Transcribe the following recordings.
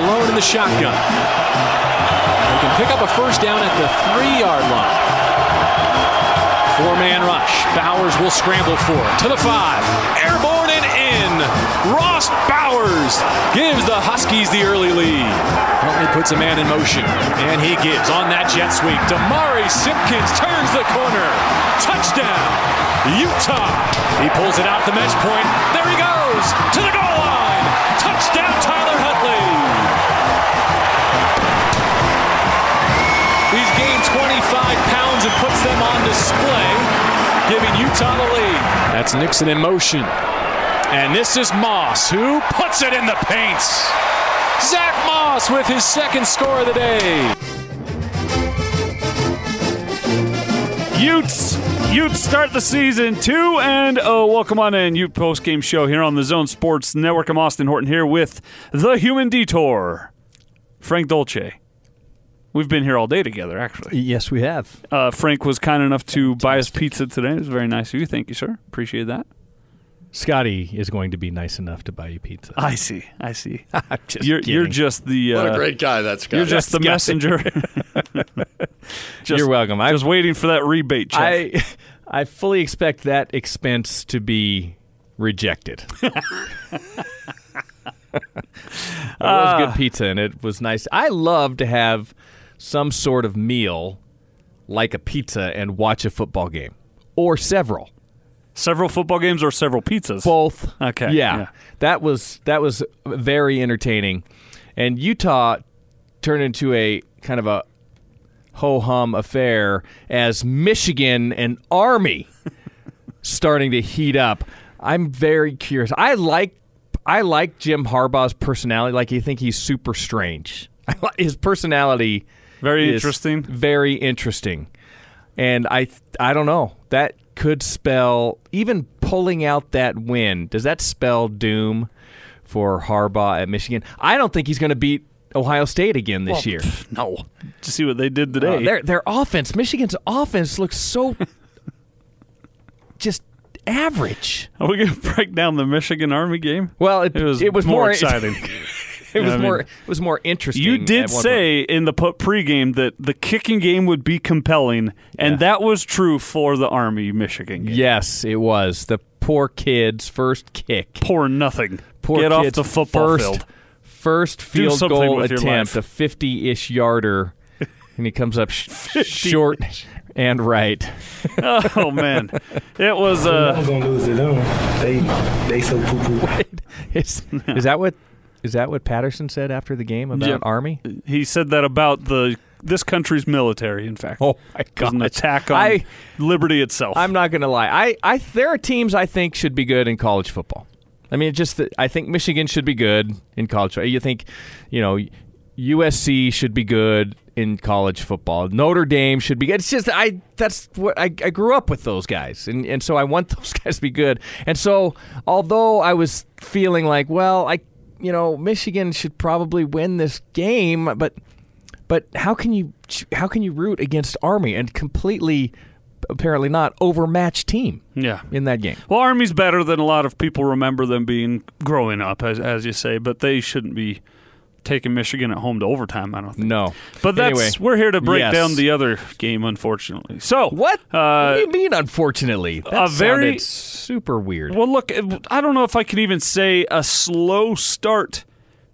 alone in the shotgun. They can pick up a first down at the three-yard line. Four-man rush. Bowers will scramble for it. To the five. Airborne and in. Ross Bowers gives the Huskies the early lead. Huntley puts a man in motion. And he gives on that jet sweep. Demari Simpkins turns the corner. Touchdown. Utah. He pulls it out the mesh point. There he goes. To the goal line. Touchdown Tyler Huntley. He's gained 25 pounds and puts them on display, giving Utah the lead. That's Nixon in motion. And this is Moss, who puts it in the paint. Zach Moss with his second score of the day. Utes, Utes start the season 2 and oh, welcome on in. Ute post game show here on the Zone Sports Network. I'm Austin Horton here with the Human Detour, Frank Dolce. We've been here all day together, actually. Yes, we have. Uh, Frank was kind enough to buy us pizza today. It was very nice of you. Thank you, sir. Appreciate that. Scotty is going to be nice enough to buy you pizza. I see. I see. Just you're you're just the uh, What a great guy that's got. you're just the Scotty. messenger. Just- You're welcome. I was waiting for that rebate check. I I fully expect that expense to be rejected. it was good pizza and it was nice. I love to have some sort of meal like a pizza and watch a football game or several. Several football games or several pizzas. Both. Okay, Yeah. yeah. That was that was very entertaining. And Utah turned into a kind of a ho hum affair as Michigan and Army starting to heat up. I'm very curious. I like I like Jim Harbaugh's personality. Like you think he's super strange. His personality Very interesting. Very interesting. And I I don't know. That could spell even pulling out that win. Does that spell doom for Harbaugh at Michigan? I don't think he's going to beat Ohio State again this year. No. To see what they did today. Uh, their their offense, Michigan's offense looks so just average. Are we going to break down the Michigan Army game? Well, it, It was, it was more, more, exciting. It was I mean, more it was more interesting. you did one point. say in the pregame that the kicking game would be compelling, and Yeah. that was true for the Army Michigan game. Yes, it was. The poor kid's first kick. Poor nothing. Poor Get off kid's the football first, field. First field goal attempt, a 50-ish yarder, and he comes up sh- short and right. Oh man, it was. Uh, I'm gonna lose it. them. They they so poo poo. is, is that what is that what Patterson said after the game about. Army? he said that about the this country's military. In fact, Oh my was an attack on I liberty itself. I'm not going to lie. I, I there are teams I think should be good in college football. I mean, just I think Michigan should be good in college. Football. You think, you know, USC should be good in college football. Notre Dame should be good. It's just I that's what I, I grew up with those guys, and and so I want those guys to be good. And so although I was feeling like, well, I you know Michigan should probably win this game, but but how can you how can you root against Army and completely apparently not overmatched team yeah. in that game? Well, Army's better than a lot of people remember them being growing up, as, as you say, but they shouldn't be taking Michigan at home to overtime. I don't think. No, But that's Anyway, we're here to break yes. down the other game, unfortunately. So What? Uh, what do you mean? Unfortunately, that a very- super weird. Well, look, I don't know if I can even say a slow start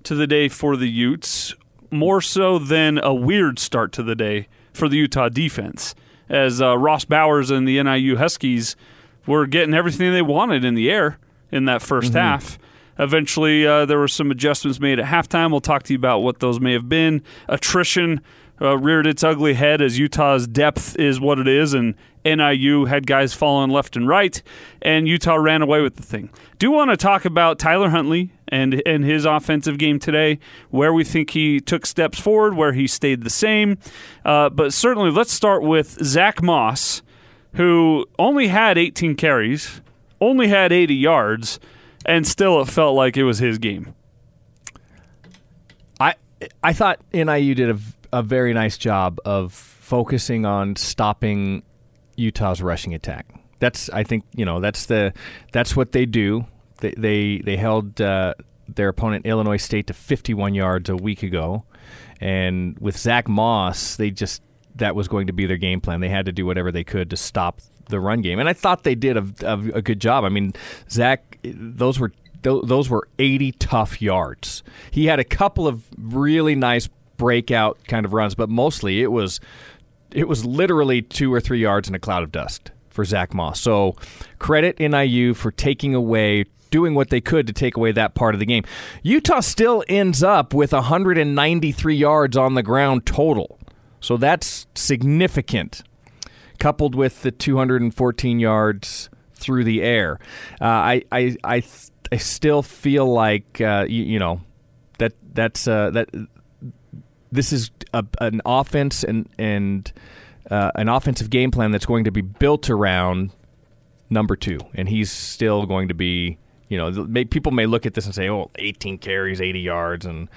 to the day for the Utes, more so than a weird start to the day for the Utah defense. As uh, Ross Bowers and the NIU Huskies were getting everything they wanted in the air in that 1st half. Eventually, uh, there were some adjustments made at halftime. We'll talk to you about what those may have been. Attrition uh, reared its ugly head as Utah's depth is what it is, and NIU had guys falling left and right, and Utah ran away with the thing. Do want to talk about Tyler Huntley and and his offensive game today, where we think he took steps forward, where he stayed the same, uh, but certainly let's start with Zach Moss, who only had 18 carries, only had 80 yards, and still it felt like it was his game. I I thought NIU did a, a very nice job of focusing on stopping Utah's rushing attack. That's I think you know that's the that's what they do. They they, they held uh, their opponent Illinois State to 51 yards a week ago, and with Zach Moss, they just that was going to be their game plan. They had to do whatever they could to stop the run game, and I thought they did a, a, a good job. I mean, Zach, those were those were 80 tough yards. He had a couple of really nice breakout kind of runs, but mostly it was it was literally two or three yards in a cloud of dust for Zach Moss. So credit NIU for taking away doing what they could to take away that part of the game. Utah still ends up with 193 yards on the ground total. So that's significant, coupled with the 214 yards through the air. Uh, I, I, I, I still feel like uh, you, you, know that that's uh, that this is a, an offense and and uh, an offensive game plan that's going to be built around number two, and he's still going to be. You know, may, people may look at this and say, "Oh, 18 carries, 80 yards," and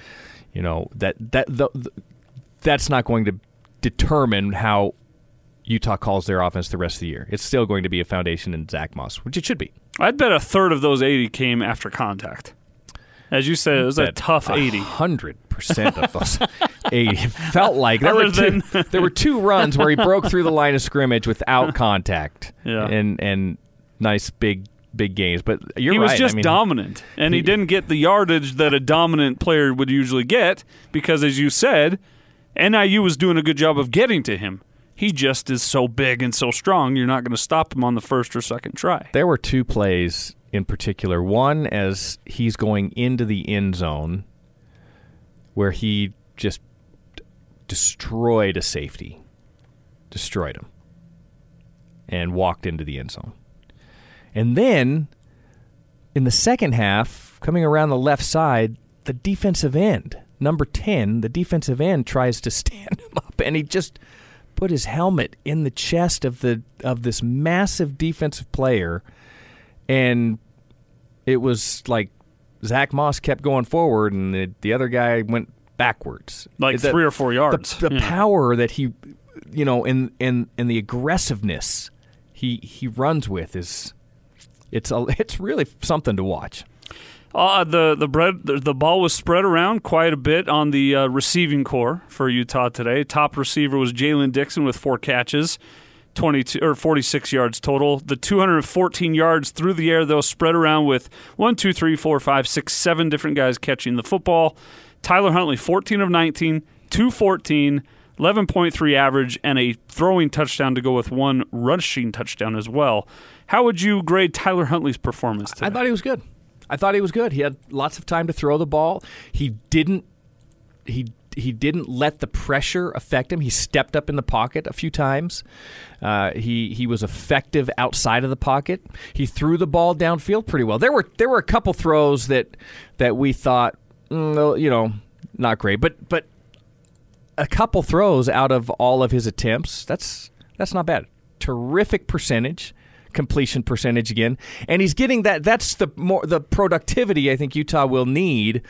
you know that that the, the, that's not going to determine how Utah calls their offense the rest of the year. It's still going to be a foundation in Zach Moss, which it should be. I'd bet a third of those 80 came after contact. As you said, it was a tough 80. Hundred percent of those 80 felt like there were two, there were two runs where he broke through the line of scrimmage without contact. Yeah. and and nice big big gains. But you're he right. was just I mean, dominant, and he, he didn't get the yardage that a dominant player would usually get because, as you said, NIU was doing a good job of getting to him. He just is so big and so strong, you're not going to stop him on the first or second try. There were two plays in particular. One as he's going into the end zone where he just destroyed a safety, destroyed him, and walked into the end zone. And then in the second half, coming around the left side, the defensive end, number 10, the defensive end tries to stand him up and he just put his helmet in the chest of the of this massive defensive player and it was like Zach Moss kept going forward, and the, the other guy went backwards, like the, three or four yards. The, the yeah. power that he, you know, and in in the aggressiveness he he runs with is it's a, it's really something to watch. Uh, the the bread the, the, ball was spread around quite a bit on the uh, receiving core for Utah today. Top receiver was Jaylen Dixon with four catches. 22 or 46 yards total. The 214 yards through the air, though, spread around with one, two, three, four, five, six, seven different guys catching the football. Tyler Huntley, 14 of 19, 214, 11.3 average, and a throwing touchdown to go with one rushing touchdown as well. How would you grade Tyler Huntley's performance today? I thought he was good. I thought he was good. He had lots of time to throw the ball. He didn't. He he didn't let the pressure affect him. He stepped up in the pocket a few times. Uh, he he was effective outside of the pocket. He threw the ball downfield pretty well. There were there were a couple throws that that we thought, mm, you know, not great, but but a couple throws out of all of his attempts. That's that's not bad. Terrific percentage completion percentage again, and he's getting that. That's the more the productivity I think Utah will need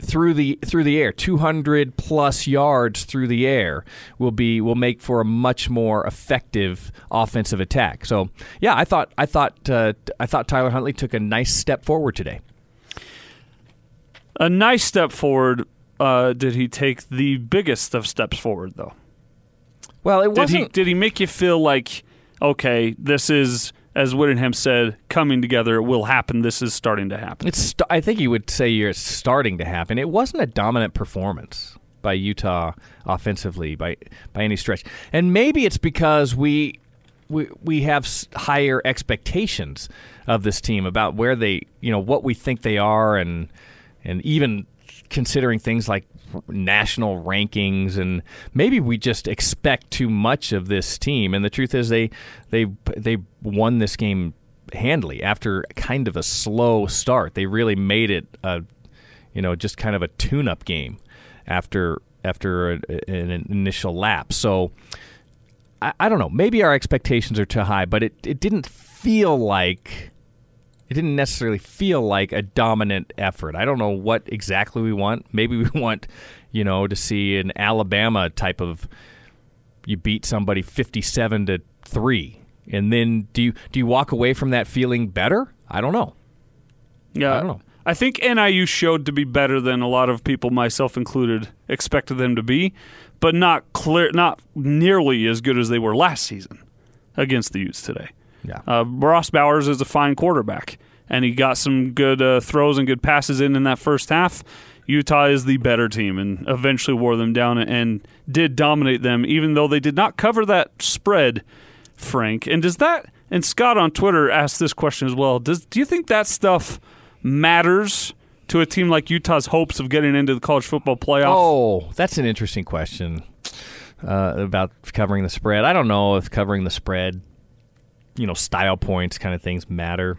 through the through the air. Two hundred plus yards through the air will be will make for a much more effective offensive attack. So yeah, I thought I thought uh, I thought Tyler Huntley took a nice step forward today. A nice step forward. Uh, did he take the biggest of steps forward though? Well, it wasn't. Did he, did he make you feel like okay, this is as Whittingham said, coming together. Will happen. This is starting to happen. It's. St- I think you would say you're starting to happen. It wasn't a dominant performance by Utah offensively by by any stretch, and maybe it's because we we we have higher expectations of this team about where they you know what we think they are and and even considering things like national rankings and maybe we just expect too much of this team. And the truth is they they they won this game handily after kind of a slow start. They really made it a you know just kind of a tune up game after after a, an initial lap. So I, I don't know. Maybe our expectations are too high but it, it didn't feel like it didn't necessarily feel like a dominant effort. I don't know what exactly we want. Maybe we want, you know, to see an Alabama type of you beat somebody 57 to 3 and then do you do you walk away from that feeling better? I don't know. Yeah. I don't know. I think NIU showed to be better than a lot of people, myself included, expected them to be, but not clear, not nearly as good as they were last season against the Utes today. Yeah. Uh, Ross Bowers is a fine quarterback, and he got some good uh, throws and good passes in in that first half. Utah is the better team and eventually wore them down and did dominate them, even though they did not cover that spread, Frank. And does that, and Scott on Twitter asked this question as well, does do you think that stuff matters to a team like Utah's hopes of getting into the college football playoff? Oh, that's an interesting question uh, about covering the spread. I don't know if covering the spread, you know, style points kind of things matter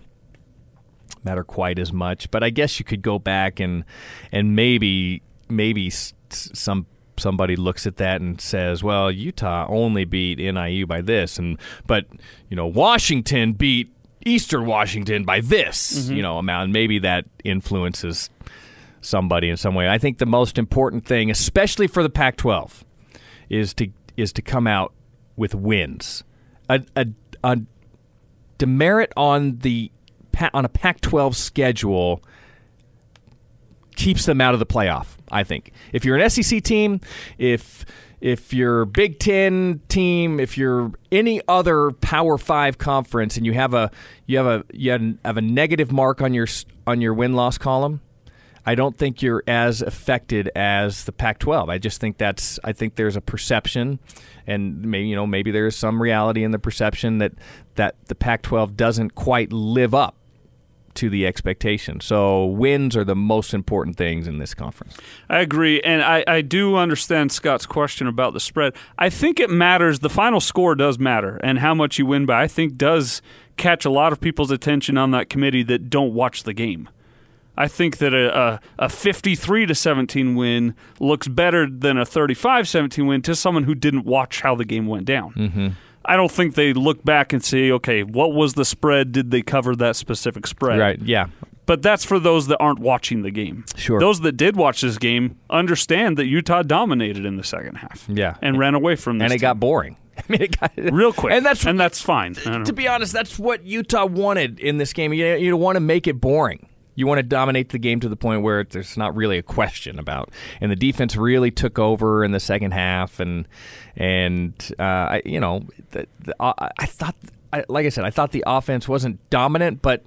matter quite as much. But I guess you could go back and and maybe maybe some somebody looks at that and says, "Well, Utah only beat NIU by this," and but you know Washington beat Eastern Washington by this, mm-hmm. you know amount. Maybe that influences somebody in some way. I think the most important thing, especially for the Pac-12, is to is to come out with wins. A, a, a demerit on the on a Pac-12 schedule keeps them out of the playoff. I think if you're an SEC team, if if you're Big Ten team, if you're any other Power Five conference, and you have a you have a you have a negative mark on your on your win loss column, I don't think you're as affected as the Pac-12. I just think that's I think there's a perception, and maybe you know maybe there's some reality in the perception that that the Pac-12 doesn't quite live up to the expectation. So wins are the most important things in this conference. I agree, and I, I do understand Scott's question about the spread. I think it matters. The final score does matter, and how much you win by, I think, does catch a lot of people's attention on that committee that don't watch the game. I think that a, a, a 53 to 17 win looks better than a 35 17 win to someone who didn't watch how the game went down. Mm-hmm. I don't think they look back and say, okay, what was the spread? Did they cover that specific spread? Right. Yeah. But that's for those that aren't watching the game. Sure. Those that did watch this game understand that Utah dominated in the second half. Yeah. And ran away from this. And it got boring. I mean, it got real quick. And that's and that's fine. To be honest, that's what Utah wanted in this game. You, you want to make it boring. You want to dominate the game to the point where there's not really a question about. And the defense really took over in the second half, and and uh, I, you know, the, the, I, I thought, I, like I said, I thought the offense wasn't dominant, but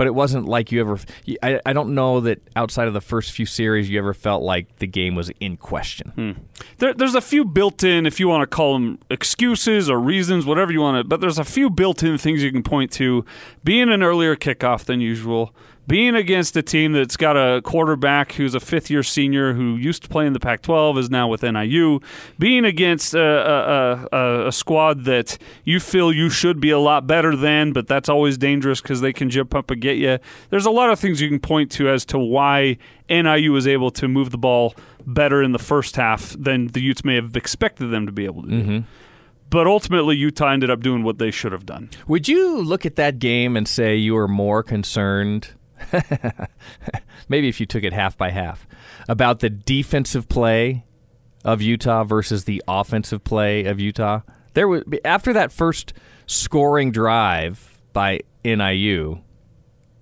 but it wasn't like you ever. I, I don't know that outside of the first few series you ever felt like the game was in question. Hmm. there, there's a few built-in, if you want to call them excuses or reasons, whatever you want to. But there's a few built-in things you can point to: being an earlier kickoff than usual, being against a team that's got a quarterback who's a fifth-year senior who used to play in the Pac-12 is now with NIU, being against a, a, a, a squad that you feel you should be a lot better than, but that's always dangerous because they can jump up and get you. There's a lot of things you can point to as to why NIU was able to move the ball better in the first half than the Utes may have expected them to be able to do. Mm-hmm. But ultimately, Utah ended up doing what they should have done. Would you look at that game and say you were more concerned, maybe if you took it half by half, about the defensive play of Utah versus the offensive play of Utah? There was after that first scoring drive by NIU,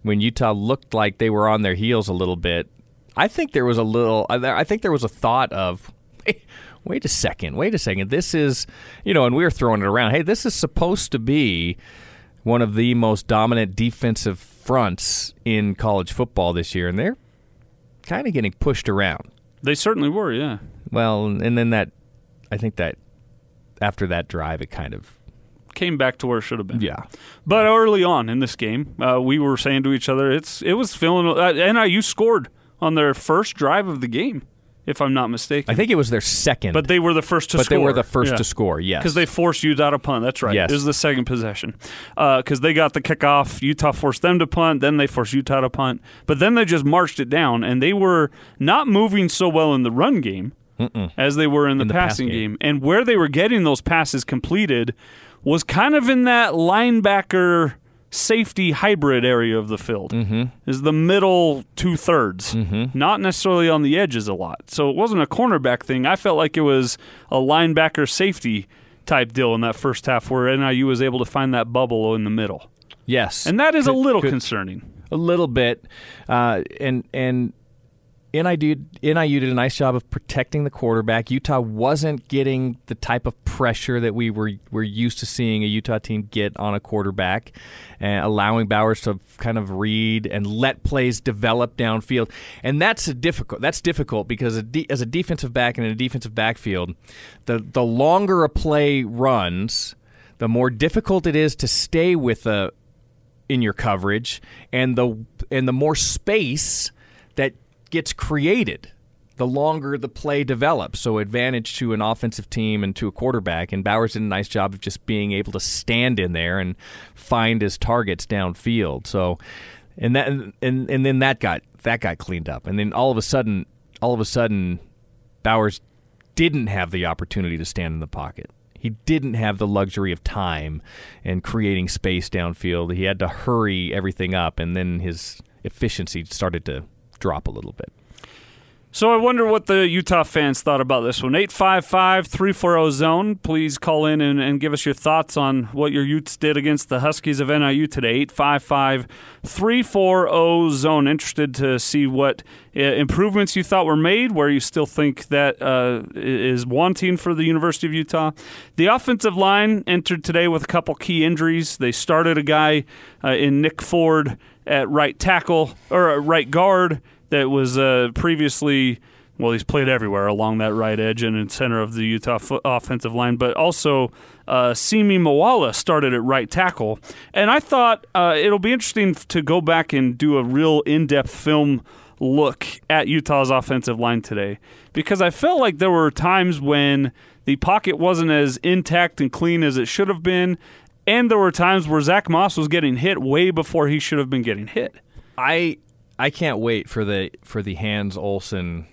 when Utah looked like they were on their heels a little bit. I think there was a little. I think there was a thought of. Wait a second, wait a second. This is, you know, and we were throwing it around. Hey, this is supposed to be one of the most dominant defensive fronts in college football this year, and they're kind of getting pushed around. They certainly were, yeah. Well, and then that, I think that after that drive, it kind of, Came back to where it should have been. yeah. But early on in this game, uh, we were saying to each other, "It's it was feeling." Uh, NIU scored on their first drive of the game, if I'm not mistaken. I think it was their second, but they were the first to score. but score. they were the first Yeah. to score. Yes, because they forced Utah to punt. That's right. Yes. It was the second possession uh, because they got the kickoff. Utah forced them to punt. Then they forced Utah to punt. But then they just marched it down, and they were not moving so well in the run game as they were in the, the pass passing game. game. And where they were getting those passes completed was kind of in that linebacker safety hybrid area of the field mm-hmm. is the middle two thirds mm-hmm. not necessarily on the edges a lot so it wasn't a cornerback thing i felt like it was a linebacker safety type deal in that first half where NIU was able to find that bubble in the middle. yes, And that is a little could- concerning. a little bit, uh, and and NIU NIU did a nice job of protecting the quarterback. Utah wasn't getting the type of pressure that we were were used to seeing a Utah team get on a quarterback, and allowing Bowers to kind of read and let plays develop downfield. And that's a difficult. That's difficult because a de- as a defensive back and in a defensive backfield, the the longer a play runs, the more difficult it is to stay with a in your coverage, and the and the more space that gets created the longer the play develops. So advantage to an offensive team and to a quarterback. And Bowers did a nice job of just being able to stand in there and find his targets downfield. So and that and and then that got that got cleaned up. And then all of a sudden all of a sudden Bowers didn't have the opportunity to stand in the pocket. He didn't have the luxury of time and creating space downfield. He had to hurry everything up and then his efficiency started to drop a little bit. So I wonder what the Utah fans thought about this one. 855-340 zone. Please call in and, and, give us your thoughts on what your Utes did against the Huskies of NIU today. 855-340 zone. Interested to see what uh, improvements you thought were made, where you still think that uh, is wanting for the University of Utah. The offensive line entered today with a couple key injuries. They started a guy uh, in Nick Ford at right tackle or right guard that was uh, previously well, he's played everywhere along that right edge and in center of the Utah offensive line, but also uh, Simi Moala started at right tackle. And I thought uh, it'll be interesting to go back and do a real in depth film look at Utah's offensive line today because I felt like there were times when the pocket wasn't as intact and clean as it should have been. And there were times where Zach Moss was getting hit way before he should have been getting hit. I I can't wait for the for the Hans Olsen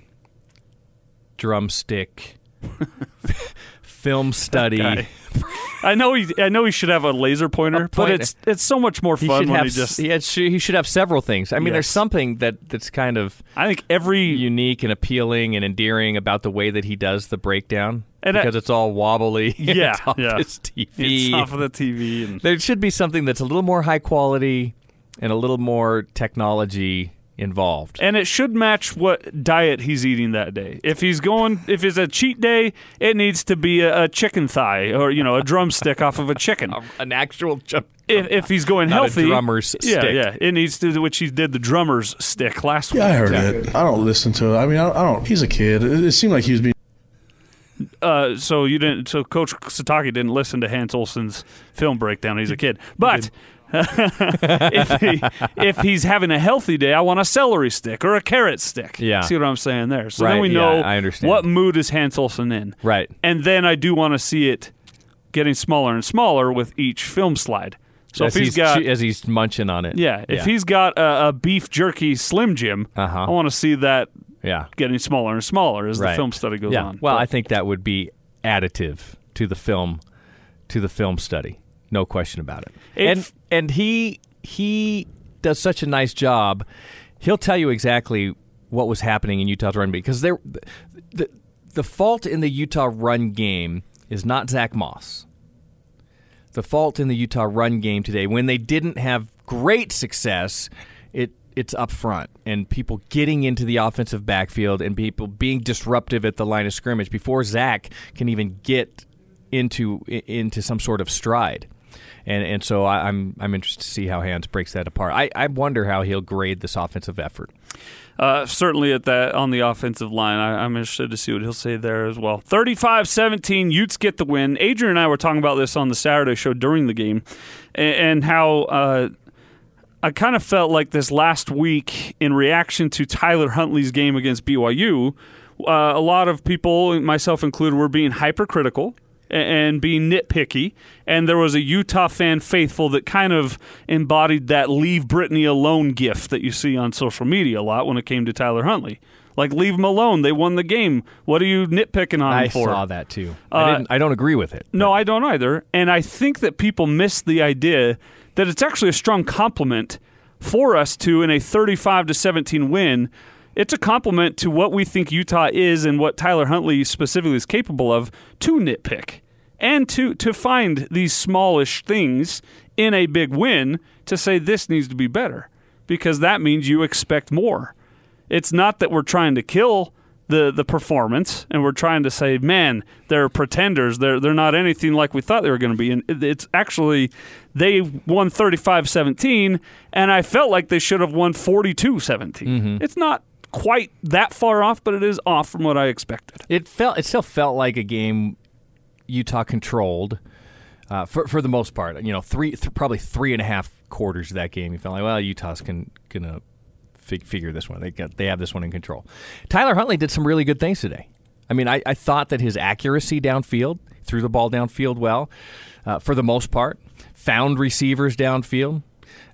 drumstick film study. I know he I know he should have a laser pointer, but it's it's so much more fun should when have, he just he, had, he should have several things. I mean, Yes. there's something that that's kind of I think every unique and appealing and endearing about the way that he does the breakdown And I- because it's all wobbly. Yeah, it's off yeah. his TV. it's off of the TV and there should be something that's a little more high quality and a little more technology involved. and it should match what diet he's eating that day. If he's going, if it's a cheat day, it needs to be a, a chicken thigh or you know a drumstick off of a chicken. An actual jump. If, if he's going Not a healthy, drummer's yeah, stick. yeah, it needs to, which he did the drummer's stick last Yeah, I week. heard it. I don't listen to it. I mean, I, I don't. He's a kid. It, it seemed like he was being. Uh, so you didn't. So Coach Sataki didn't listen to Hans Olsen's film breakdown. He's a kid, but. if, he, if he's having a healthy day, I want a celery stick or a carrot stick. Yeah. See what I'm saying there? So Right, then we yeah, I understand. what mood is Hans Olsen in. Right. And then I do want to see it getting smaller and smaller with each film slide. So as if he's got, as he's munching on it. yeah, if he's got a, a beef jerky Slim Jim, Uh-huh. I want to see that yeah. getting smaller and smaller as Right. the film study goes yeah. on. Well, But- I think that would be additive to the film to the film study. No question about it. If- and and he he does such a nice job. He'll tell you exactly what was happening in Utah's run because there the the fault in the Utah run game is not Zach Moss. The fault in the Utah run game today when they didn't have great success, it it's up front and people getting into the offensive backfield and people being disruptive at the line of scrimmage before Zach can even get into into some sort of stride. And and so I, I'm I'm interested to see how Hans breaks that apart. I, I wonder how he'll grade this offensive effort. Uh, certainly at that on the offensive line. I, I'm interested to see what he'll say there as well. 35-17, Utes get the win. Adrian and I were talking about this on the Saturday show during the game, and, and how uh, I kind of felt like this last week in reaction to Tyler Huntley's game against BYU. Uh, a lot of people, myself included, were being hypercritical and being nitpicky. And there was a Utah fan faithful that kind of embodied that leave Brittany alone gift that you see on social media a lot when it came to Tyler Huntley. Like, leave him alone. They won the game. What are you nitpicking on I him for? saw that too. Uh, I didn't. I don't agree with it. No, I don't either. And I think that people miss the idea that it's actually a strong compliment for us to, in a 35 to 17 win, it's a compliment to what we think Utah is and what Tyler Huntley specifically is capable of to nitpick and to to find these smallish things in a big win to say this needs to be better. because that means you expect more. It's not that we're trying to kill the the performance and we're trying to say, man, they're pretenders. They're they're not anything like we thought they were going to be. And it- it's actually they won 35-17 and I felt like they should have won 42-17. Mm-hmm. It's not quite that far off, but it is off from what I expected. It felt it still felt like a game Utah controlled uh, for for the most part. You know, three th- probably three and a half quarters of that game. You felt like, well, Utah's can gonna fig- figure this one. They got they have this one in control. Tyler Huntley did some really good things today. I mean, I, I thought that his accuracy downfield, threw the ball downfield well, uh, for the most part, found receivers downfield.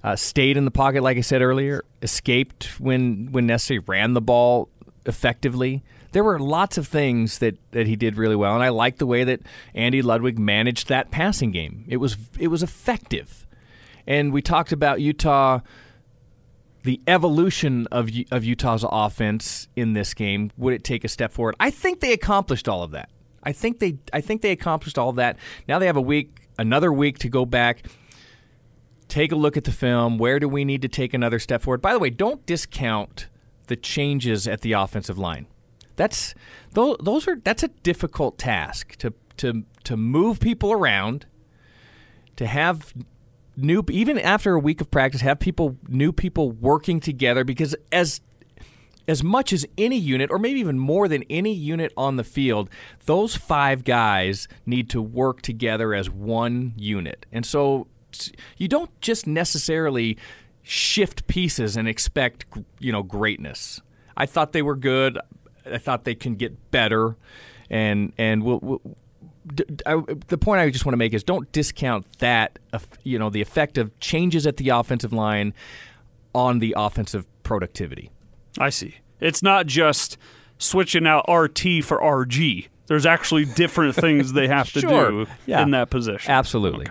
Uh, stayed in the pocket, like I said earlier. Escaped when when necessary. Ran the ball effectively. There were lots of things that, that he did really well, and I liked the way that Andy Ludwig managed that passing game. It was it was effective, and we talked about Utah, the evolution of of Utah's offense in this game. Would it take a step forward? I think they accomplished all of that. I think they I think they accomplished all of that. Now they have a week, another week to go back take a look at the film. Where do we need to take another step forward? By the way, don't discount the changes at the offensive line. That's those, those are that's a difficult task to to to move people around, to have new even after a week of practice, have people new people working together because as as much as any unit, or maybe even more than any unit on the field, those five guys need to work together as one unit. And so you don't just necessarily shift pieces and expect, you know, greatness. I thought they were good. I thought they can get better, and and we'll. we'll d- d- I- the point I just want to make is don't discount that, you know, the effect of changes at the offensive line on the offensive productivity. I see. It's not just switching out RT for RG. There's actually different things they have to Sure. do Yeah. in that position. Absolutely.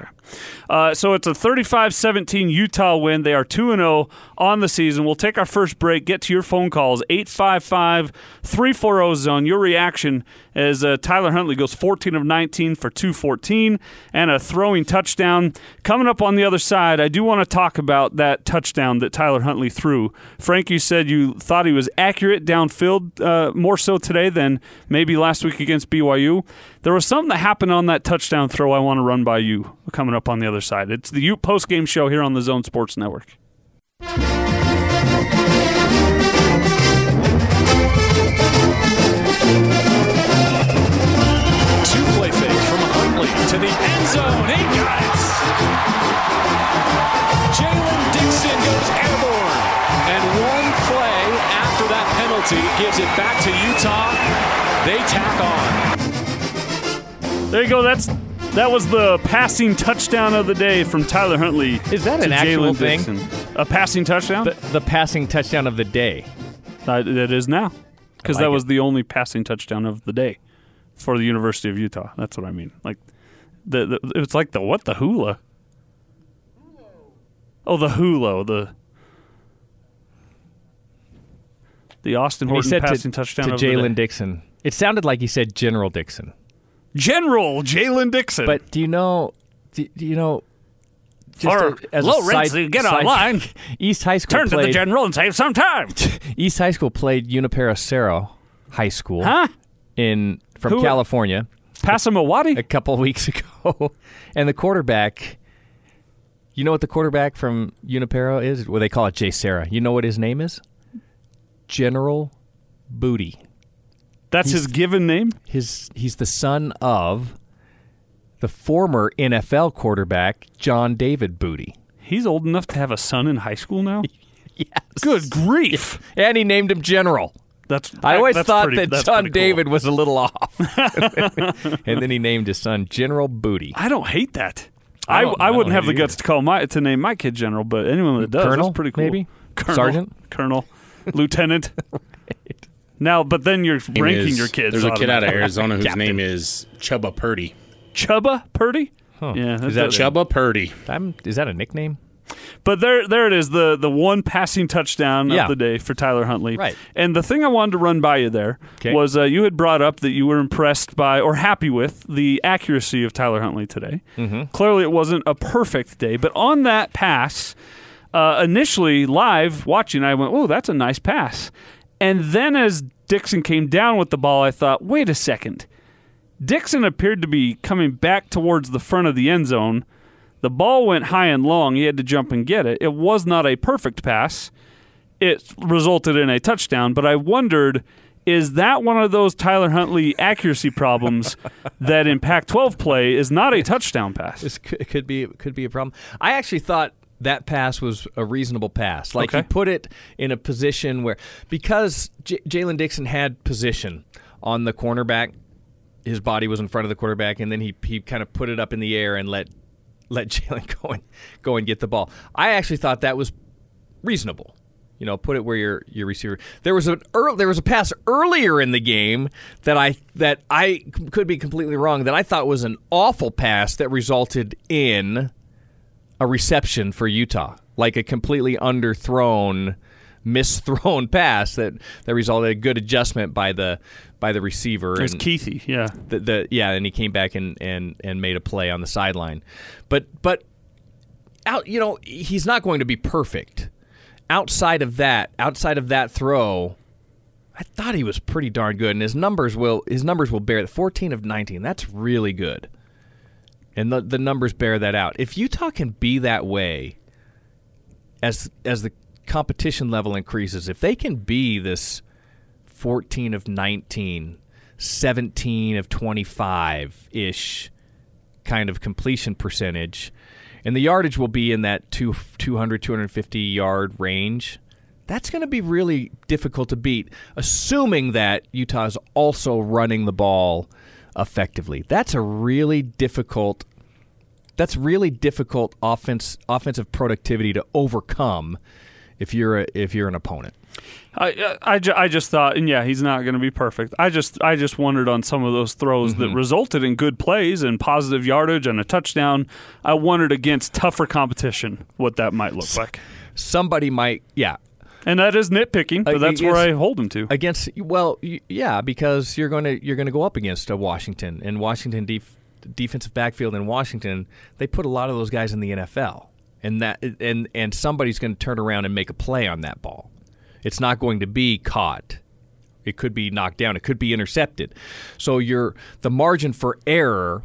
Uh, so it's a 35-17 Utah win. They are 2 and 0 on the season. We'll take our first break. Get to your phone calls 855-340 zone. Your reaction as uh, Tyler Huntley goes 14 of 19 for 214 and a throwing touchdown. Coming up on the other side, I do want to talk about that touchdown that Tyler Huntley threw. Frank, you said you thought he was accurate downfield uh, more so today than maybe last week against BYU. There was something that happened on that touchdown throw I want to run by you coming up on the other side. It's the Ute post game show here on the Zone Sports Network. Two play fakes from Huntley to the end zone. He got it. Jaylen Dixon goes airborne. And one play after that penalty gives it back to Utah. They tack on. There you go. That's that was the passing touchdown of the day from Tyler Huntley. Is that to an actual Jaylen thing? Dixon. A passing touchdown? The, the passing touchdown of the day. Uh, it is now because like that was it. the only passing touchdown of the day for the University of Utah. That's what I mean. Like the, the it's like the what the hula. Oh, the hula, the the Austin Horton passing to, touchdown to of the day. Jaylen Dixon. It sounded like he said General Dixon. General Jaylen Dixon. But do you know? Do, do you know? just For a- as a low side- rates, you get side- online. East High School turn to the played, general and save some time. East High School played Junipero Serra High School huh? in from Who- uh, California a Passamaquoddy? couple weeks ago, and the quarterback. You know what the quarterback from Junipero is? Well, they call it Jay Serra. You know what his name is? General Booty. That's his given name. his he's the son of the former NFL quarterback John David Booty. He's old enough to have a son in high school now. Yes. Good grief! And he named him General. That's I always that's thought pretty- that John cool. David was a little off. and then he named his son General Booty. I don't hate that. I I, I, wouldn't have the guts to call my to name my kid general, but anyone that does, Colonel, that's pretty cool. maybe? Colonel, Sergeant? colonel, lieutenant. Now, but then you're name ranking is- your kids. There's a kid out of. Arizona whose Captain. name is Chubba Purdy. Chubba Purdy. Yeah, that's that it. Chubba Purdy. I'm, is that a nickname? But there, there it is. The the one passing touchdown Yeah. of the day for Tyler Huntley. Right. And the thing I wanted to run by you there 'Kay. was uh, you had brought up that you were impressed by or happy with the accuracy of Tyler Huntley today. Mm-hmm. Clearly, it wasn't a perfect day, but on that pass. Uh, initially, live watching, I went, "Oh, that's a nice pass," and then as Dixon came down with the ball, I thought, "Wait a second. Dixon appeared to be coming back towards the front of the end zone. The ball went high and long. He had to jump and get it. It was not a perfect pass. It resulted in a touchdown, but I wondered is that one of those Tyler Huntley accuracy problems that in Pac 12 play is not a touchdown pass? This could, could be could be a problem. I actually thought that pass was a reasonable pass. Like Okay. he put it in a position where because J- Jaylen Dixon had position on the cornerback, his body was in front of the quarterback, and then he he kind of put it up in the air and let let Jaylen go and go and get the ball. I actually thought that was reasonable. You know, put it where your your receiver. There was an earl, there was a pass earlier in the game that I that I c- could be completely wrong that I thought was an awful pass that resulted in a reception for Utah, like a completely underthrown, misthrown pass that that resulted in a good adjustment by the by the receiver. It was and- Keithy, yeah. the, the yeah, and he came back and, and, and made a play on the sideline. But but out you know, he's not going to be perfect. Outside of that, outside of that throw, I thought he was pretty darn good and his numbers will his numbers will bear the 14 of 19. That's really good. And the the numbers bear that out. If Utah can be that way as as the competition level increases, if they can be this 14 of 19, 17 of 25 ish kind of completion percentage, and the yardage will be in that two, 200, 250 yard range. That's going to be really difficult to beat, assuming that Utah is also running the ball effectively. That's a really difficult. That's really difficult offense offensive productivity to overcome if you're a, if you're an opponent. I, I, I just thought, and yeah, he's not going to be perfect. I just I just wondered on some of those throws that mm-hmm. resulted in good plays and positive yardage and a touchdown. I wondered against tougher competition what that might look like, Somebody might, yeah, and that is nitpicking, but that's yes. where I hold him to. against well yeah because you're going to you're going to go up against a Washington and Washington def- defensive backfield in Washington they put a lot of those guys in the NFL and that and and somebody's going to turn around and make a play on that ball. It's not going to be caught. It could be knocked down. It could be intercepted. So your the margin for error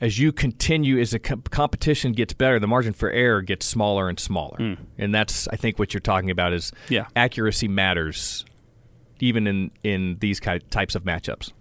as you continue as the competition gets better the margin for error gets smaller and smaller. Hmm. And that's i think what you're talking about is Yeah. accuracy matters even in in these types of matchups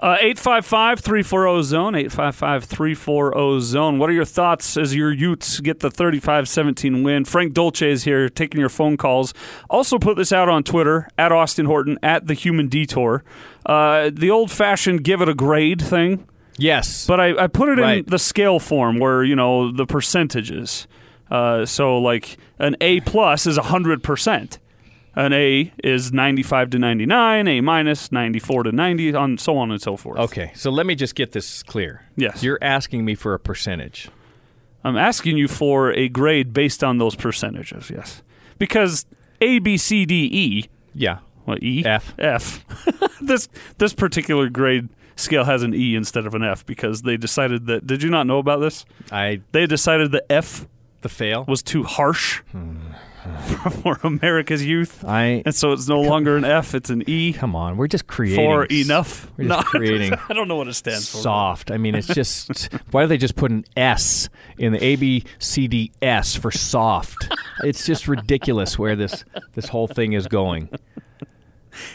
855 340 zone, 855 340 zone. What are your thoughts as your Utes get the 35 17 win? Frank Dolce is here taking your phone calls. Also, put this out on Twitter at Austin Horton, at The Human Detour. Uh, the old fashioned give it a grade thing, yes but I, I put it in the scale form where, you know, the percentages. Uh, so, like, an A plus is 100%. An A is 95 to 99, A minus 94 to 90, on so on and so forth. okay so let me just get this clear Yes. you're asking me for a percentage I'm asking you for a grade based on those percentages, yes. Because A, B, C, D, E, yeah what, E? F. F. this, this particular grade scale has an E instead of an F because they decided that, did you not know about this? i They decided the F the fail was too harsh for, for America's youth. i And so it's no longer an F, it's an E come on we're just creating for enough. we're just creating I don't know what it stands for. soft. I mean, it's just why do they just put an S in the A B C D S for soft? It's just ridiculous where this this whole thing is going.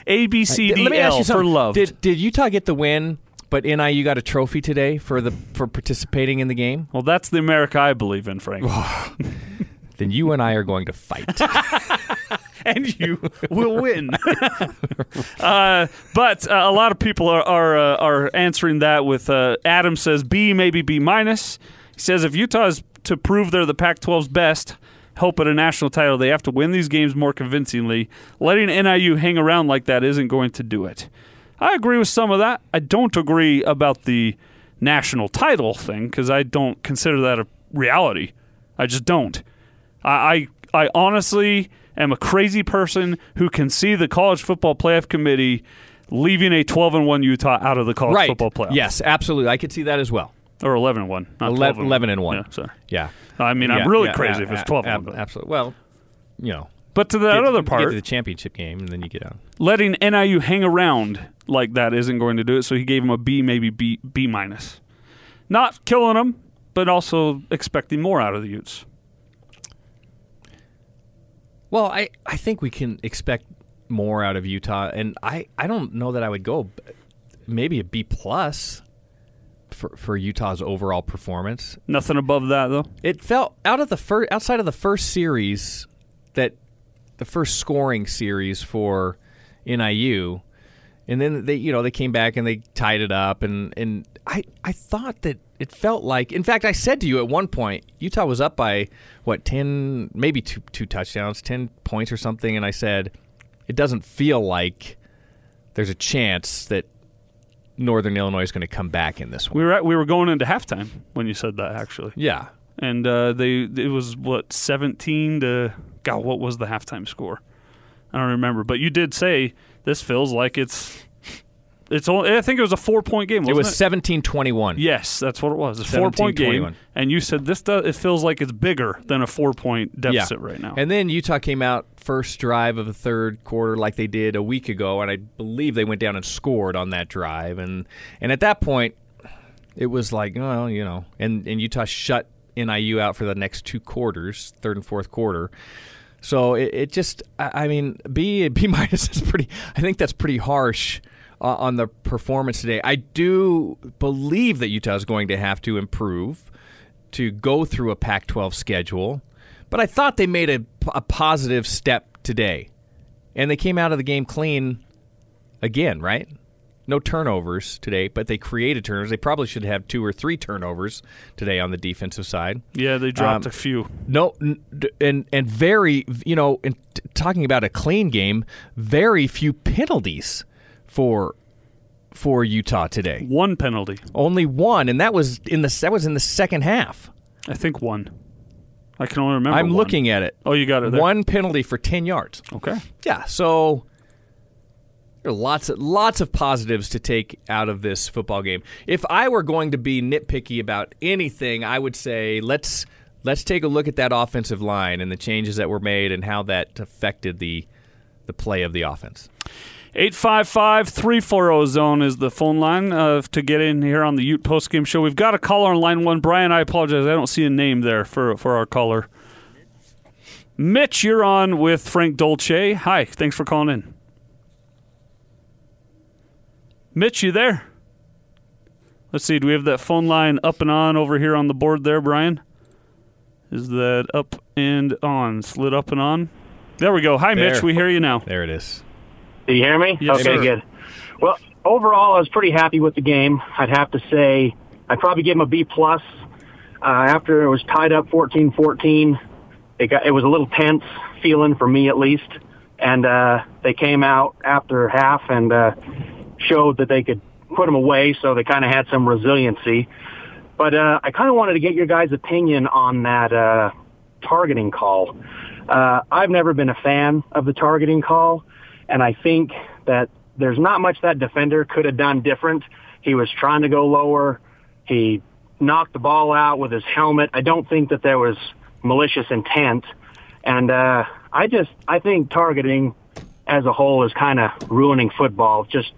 A, B, C, D, Let me ask L for love. Did did Utah get the win? But NIU got a trophy today for the for participating in the game. well, that's the America I believe in, Frank. Then you and I are going to fight. and you will win. uh, but uh, a lot of people are are, uh, are answering that with uh, Adam says B, maybe B minus. He says if Utah is to prove they're the Pac-12's best, hope at a national title, they have to win these games more convincingly. Letting NIU hang around like that isn't going to do it. I agree with some of that. I don't agree about the national title thing because I don't consider that a reality. I just don't. I, I I honestly am a crazy person who can see the college football playoff committee leaving a 12 and 1 Utah out of the college right. football playoff. Yes, absolutely. I could see that as well. or eleven and one, not 12 11, and 11 and one. Yeah, sorry. Yeah. I mean, I'm really yeah, crazy yeah, if it's twelve. ab- and one. Absolutely. Well, you know, But to that get, other get part, to the championship game, and then you get out. letting NIU hang around like that isn't going to do it. So he gave him a B, maybe B, B minus. Not killing him, but also expecting more out of the Utes. Well, I, I think we can expect more out of Utah, and I, I don't know that I would go maybe a B plus for for Utah's overall performance. Nothing above that though. It felt out of the first outside of the first series that the first scoring series for NIU, and then they you know they came back and they tied it up, and and I I thought that it felt like in fact I said to you at one point Utah was up by what ten maybe two two touchdowns ten points or something, and I said it doesn't feel like there's a chance that Northern Illinois is going to come back in this one. We were at, we were going into halftime when you said that actually, Yeah, and uh, they it was what seventeen to God. What was the halftime score? I don't remember, but you did say this feels like it's it's only. I think it was a four point game. it was seventeen twenty one. Yes, that's what it was. A four point game, and you said this does. It feels like it's bigger than a four point deficit right now. And then Utah came out first drive of the third quarter like they did a week ago, and I believe they went down and scored on that drive. And and at that point, it was like, well, you know, and and Utah shut NIU out for the next two quarters, third and fourth quarter. So it, it just, I I mean, B B minus is pretty. I think that's pretty harsh uh, on the performance today. I do believe that Utah is going to have to improve to go through a Pac-12 schedule, but I thought they made a, a positive step today, and they came out of the game clean again, right? No turnovers today, but they created turnovers. They probably should have two or three turnovers today on the defensive side. yeah, they dropped Um, a few. No, and and very, you know, in t- talking about a clean game, very few penalties for for Utah today. One penalty, Only one, and that was in the that was in the second half. I think one. I can only remember. I'm one. looking at it. Oh, you got it there. One penalty for ten yards. Okay. Yeah, so there are lots of lots of positives to take out of this football game. If I were going to be nitpicky about anything, I would say let's let's take a look at that offensive line and the changes that were made and how that affected the the play of the offense. 855 340 zone is the phone line uh, to get in here on the Ute postgame show. We've got a caller on line one. Brian, I apologize. I don't see a name there for, for our caller. Mitch, you're on with Frank Dolce. Hi, thanks for calling in. Mitch, you there? Let's see. Do we have that phone line up and on over here on the board there, Brian? Is that up and on? Slid up and on? There we go. Hi, Mitch. We hear you now. There it is. Do you hear me? Yes, okay, sir. good. Well, overall, I was pretty happy with the game. I'd have to say I'd probably give them a B plus. Uh, after it was tied up 14-14, it got it was a little tense feeling for me at least, and uh, they came out after half and uh, showed that they could put them away. So they kind of had some resiliency. But uh, I kind of wanted to get your guys' opinion on that uh, targeting call. Uh, I've never been a fan of the targeting call, and I think that there's not much that defender could have done different. He was trying to go lower. He knocked the ball out with his helmet. I don't think that there was malicious intent. And uh, I just I think targeting as a whole is kind of ruining football. Just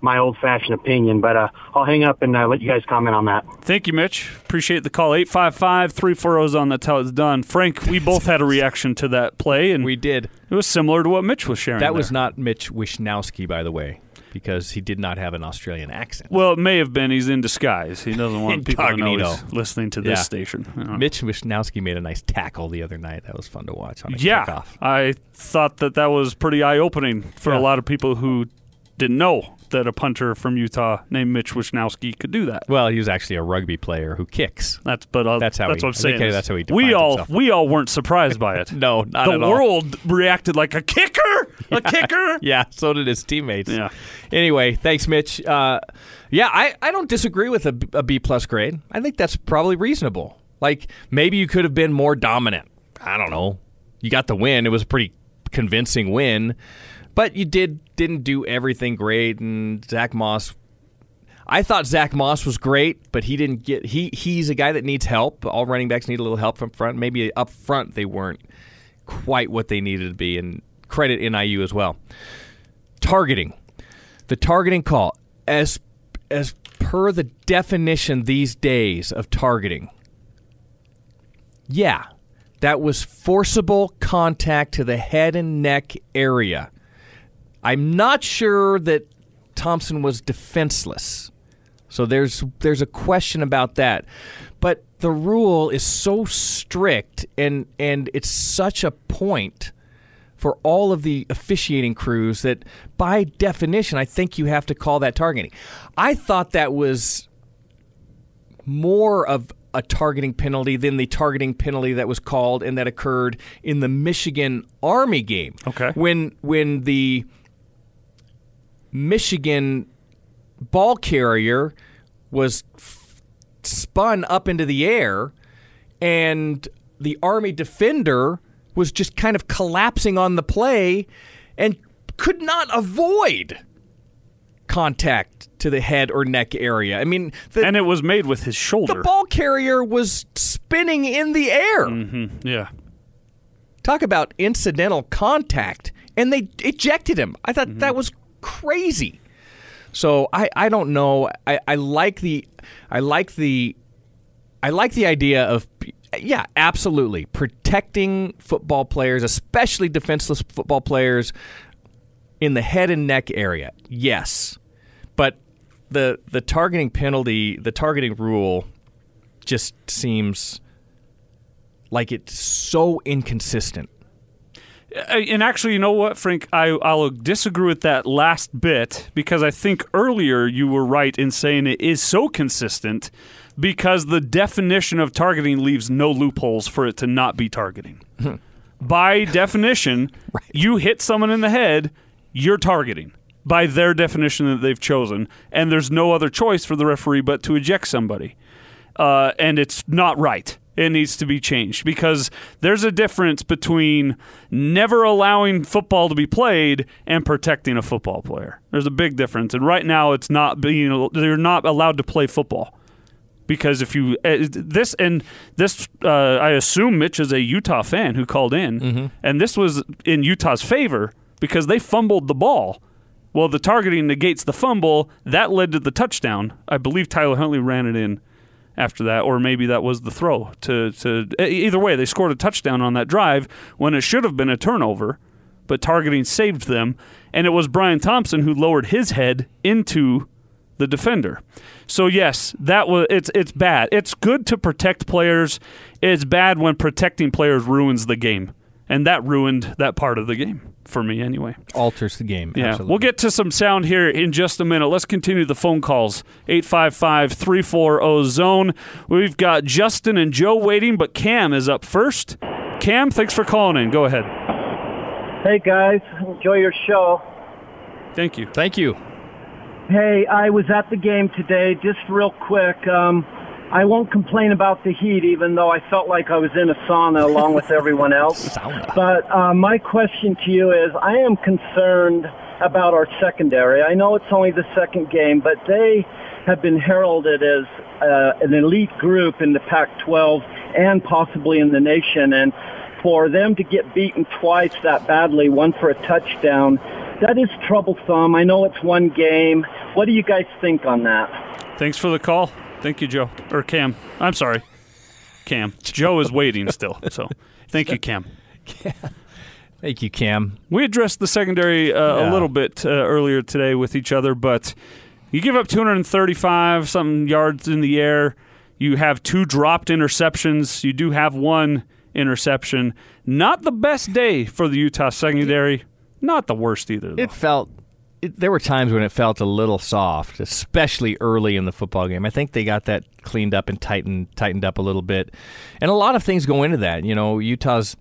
my old-fashioned opinion, but uh, I'll hang up and uh, let you guys comment on that. Thank you, Mitch. Appreciate the call. 855 340 zone. That's how it's done. Frank, we both had a reaction to that play, and We did. it was similar to what Mitch was sharing. That was there. not Mitch Wishnowsky, by the way, because he did not have an Australian accent. Well, it may have been. He's in disguise. He doesn't want people to know he's listening to this Yeah. station. I don't know. Mitch Wishnowsky made a nice tackle the other night. That was fun to watch on a Yeah, kickoff. I thought that that was pretty eye opening for Yeah. a lot of people who didn't know that a punter from Utah named Mitch Wishnowsky could do that. Well, he was actually a rugby player who kicks. That's but uh, That's how that's he- what I'm saying. is that's how he we all himself. we all weren't surprised by it. No, not the at all. world reacted like a kicker, a kicker. Yeah, so did his teammates. Yeah. Anyway, thanks, Mitch. Uh, yeah, I, I don't disagree with a, B- a B plus grade. I think that's probably reasonable. Like maybe you could have been more dominant. I don't know. You got the win. It was a pretty convincing win, but you did didn't do everything great. And Zack Moss, I thought Zack Moss was great, but he didn't get. He he's a guy that needs help. All running backs need a little help from front. Maybe up front they weren't quite what they needed to be, and credit NIU as well. Targeting, the targeting call as as per the definition these days of targeting. Yeah, that was forcible contact to the head and neck area. I'm not sure that Thompson was defenseless. So there's there's a question about that. But the rule is so strict and and it's such a point for all of the officiating crews that by definition I think you have to call that targeting. I thought that was more of a targeting penalty than the targeting penalty that was called and that occurred in the Michigan Army game. Okay. When when the Michigan ball carrier was f- spun up into the air and the Army defender was just kind of collapsing on the play and could not avoid contact to the head or neck area. I mean, the, and it was made with his shoulder. the ball carrier was spinning in the air. Mm-hmm, yeah. Talk about incidental contact, and they ejected him. I thought mm-hmm. that was crazy. So I, I don't know. I, I like the I like the I like the idea of yeah, absolutely protecting football players, especially defenseless football players in the head and neck area. Yes. But the the targeting penalty, the targeting rule just seems like it's so inconsistent. Uh, And actually, you know what, Frank? I, I'll disagree with that last bit because I think earlier you were right in saying it is so consistent because the definition of targeting leaves no loopholes for it to not be targeting. By definition, you hit someone in the head, you're targeting by their definition that they've chosen, and there's no other choice for the referee but to eject somebody uh, and it's not right. It needs to be changed because there's a difference between never allowing football to be played and protecting a football player. There's a big difference, and right now it's not being. They're not allowed to play football because if you uh, this and this, uh, I assume Mitch is a Utah fan who called in, and this was in Utah's favor because they fumbled the ball. Well, the targeting negates the fumble. That led to the touchdown. I believe Tyler Huntley ran it in after that, or maybe that was the throw. To to either way, they scored a touchdown on that drive when it should have been a turnover, but targeting saved them, and it was Bryan Thompson who lowered his head into the defender. So yes, that was it's it's bad. It's good to protect players. It's bad when protecting players ruins the game, and that ruined that part of the game for me anyway. Alters the game. Yeah, absolutely. we'll get to some sound here in just a minute. Let's continue the phone calls. 855 340 zone. We've got Justin and Joe waiting, but Cam is up first. Cam, thanks for calling in. Go ahead. Hey guys, enjoy your show. Thank you. Thank you. Hey, I was at the game today. Just real quick, um, I won't complain about the heat, even though I felt like I was in a sauna along with everyone else. But uh, my question to you is, I am concerned about our secondary. I know it's only the second game, but they have been heralded as uh, an elite group in the Pac-12 and possibly in the nation. And for them to get beaten twice that badly, one for a touchdown, that is troublesome. I know it's one game. What do you guys think on that? Thanks for the call. Thank you, Joe. Or Cam. I'm sorry. Cam. Joe is waiting still. So thank you, Cam. Thank you, Cam. We addressed the secondary uh, a little bit uh, earlier today with each other, but you give up 235 something yards in the air. You have two dropped interceptions. You do have one interception. Not the best day for the Utah secondary. Not the worst either. Though. It felt. It, there were times when it felt a little soft, especially early in the football game. I think they got that cleaned up and tightened tightened up a little bit, and a lot of things go into that. You know, Utah's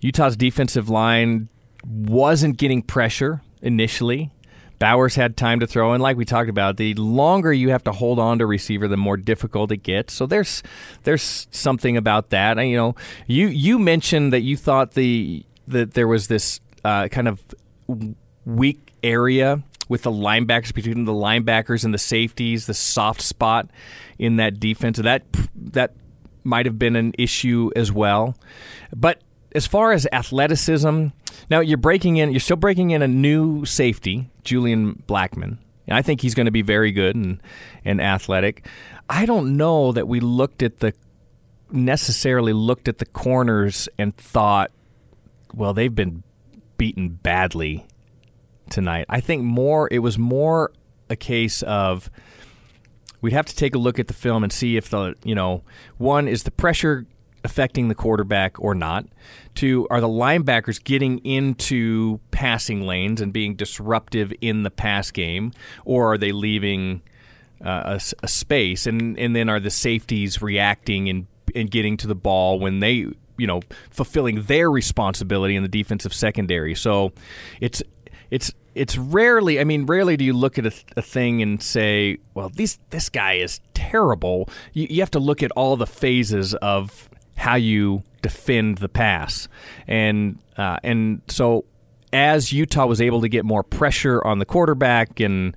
Utah's defensive line wasn't getting pressure initially. Bowers had time to throw, and like we talked about, the longer you have to hold on to receiver, the more difficult it gets. So there's there's something about that. And, you know, you you mentioned that you thought the that there was this uh, kind of weak area with the linebackers between the linebackers and the safeties, the soft spot in that defense. That that might have been an issue as well. But as far as athleticism, now you're breaking in. You're still breaking in a new safety, Julian Blackmon. I think he's going to be very good and and athletic. I don't know that we looked at the necessarily looked at the corners and thought, well, they've been beaten badly tonight. I think more it was more a case of we'd have to take a look at the film and see if the you know one is the pressure affecting the quarterback or not. Two, are the linebackers getting into passing lanes and being disruptive in the pass game, or are they leaving uh, a, a, space? And and then are the safeties reacting and and getting to the ball when they you know fulfilling their responsibility in the defensive secondary? So it's it's it's rarely. I mean, rarely do you look at a, a thing and say, "Well, this this guy is terrible." You, you have to look at all the phases of how you defend the pass, and uh, and so as Utah was able to get more pressure on the quarterback and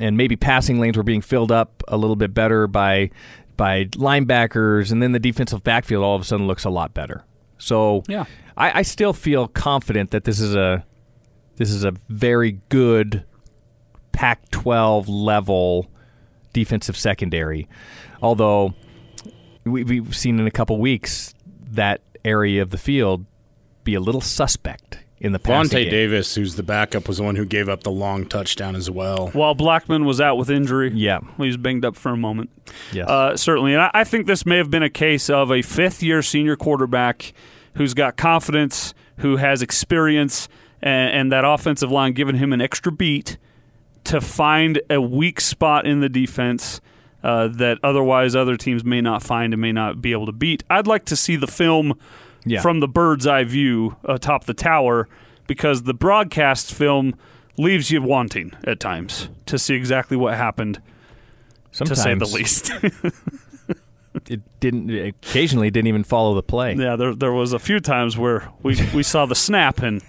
and maybe passing lanes were being filled up a little bit better by by linebackers, and then the defensive backfield all of a sudden looks a lot better. So yeah, I, I still feel confident that this is a this is a very good Pac-12 level defensive secondary. Although we've seen in a couple weeks that area of the field be a little suspect in the Vontae game. Davis, who's the backup, was the one who gave up the long touchdown as well. While Blackmon was out with injury. Yeah. He was banged up for a moment. Yes. Uh, certainly. And I, I think this may have been a case of a fifth year senior quarterback who's got confidence, who has experience, and, and that offensive line giving him an extra beat to find a weak spot in the defense uh, that otherwise other teams may not find and may not be able to beat. I'd like to see the film yeah. from the bird's eye view atop the tower because the broadcast film leaves you wanting at times to see exactly what happened. Sometimes, to say the least. it didn't. It occasionally, didn't even follow the play. Yeah, there there was a few times where we we saw the snap and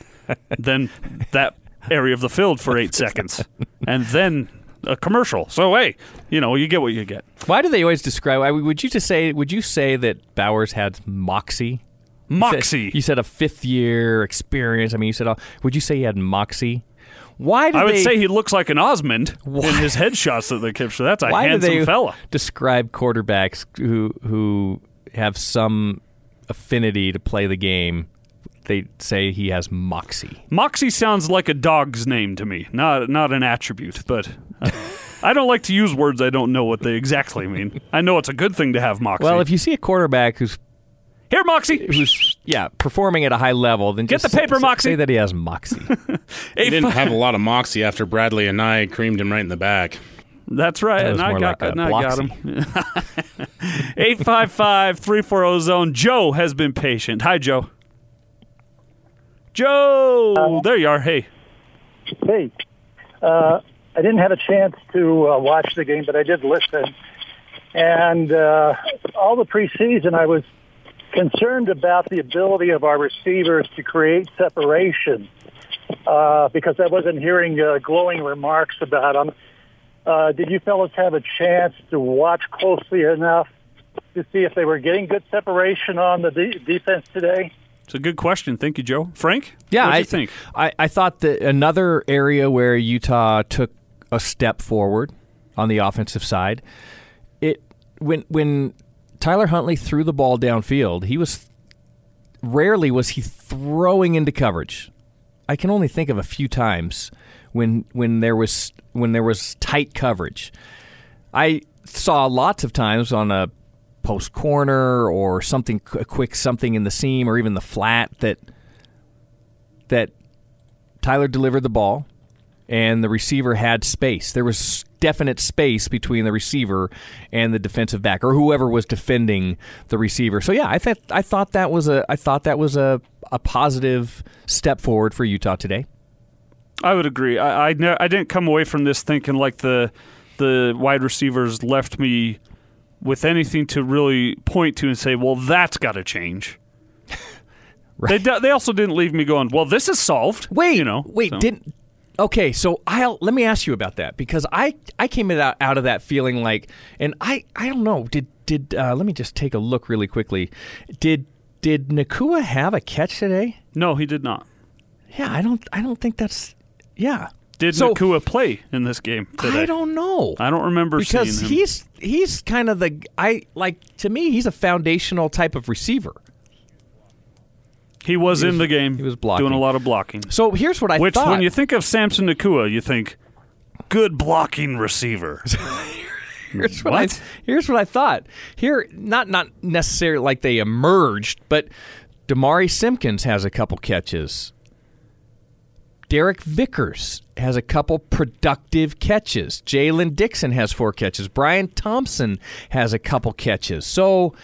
then that area of the field for eight seconds, and then a commercial. So hey, you know you get what you get. Why do they always describe? Would you just say? Would you say that Bowers had moxie? Moxie. You said, you said a fifth year experience. I mean, you said, would you say he had moxie? Why do I would they, say he looks like an Osmond why? in his headshots that they capture. That's a why handsome do they fella. Describe quarterbacks who who have some affinity to play the game. They say he has moxie. Moxie sounds like a dog's name to me, not not an attribute. But uh, I don't like to use words I don't know what they exactly mean. I know it's a good thing to have moxie. Well, if you see a quarterback who's here, Moxie. Who's yeah performing at a high level? Then get the paper, say, Moxie. Say that he has Moxie. he didn't have a lot of Moxie after Bradlee Anae creamed him right in the back. That's right, that and I got, like and I got him. 855-340 zone. Joe has been patient. Hi, Joe. Joe, uh, there you are. Hey. Hey. Uh, I didn't have a chance to uh, watch the game, but I did listen. And uh, all the preseason, I was concerned about the ability of our receivers to create separation uh, because I wasn't hearing uh, glowing remarks about them. Uh, did you fellows have a chance to watch closely enough to see if they were getting good separation on the de- defense today? It's a good question. Thank you, Joe. Frank? Yeah, I think I, I thought that another area where Utah took a step forward on the offensive side, it when when Tyler Huntley threw the ball downfield, he was rarely was he throwing into coverage. I can only think of a few times when when there was when there was tight coverage. I saw lots of times on a post corner or something a quick something in the seam or even the flat that that Tyler delivered the ball and the receiver had space. There was definite space between the receiver and the defensive back or whoever was defending the receiver. So yeah, I thought I thought that was a I thought that was a, a positive step forward for Utah today. I would agree. I I, I didn't come away from this thinking like the the wide receivers left me with anything to really point to and say, "Well, that's got to change." right. They they also didn't leave me going, "Well, this is solved." Wait, you know. wait, so. didn't Okay, so I'll let me ask you about that because I I came out, out of that feeling like, and I I don't know did did uh, let me just take a look really quickly. Did did Nacua have a catch today? No, he did not. Yeah, I don't I don't think that's yeah. Did So- Nacua play in this game today? I don't know. I don't remember because seeing him. he's he's kind of the I like to me he's a foundational type of receiver. He was He in was- the game. he was blocking. doing a lot of blocking. So here's what I Which, thought. when you think of Samson Nacua, you think good blocking receiver. here's what, What? I here's what I thought. Here, not not necessarily like they emerged, but Demari Simpkins has a couple catches. Derrick Vickers has a couple productive catches. Jaylen Dixon has four catches. Brian Thompson has a couple catches. So,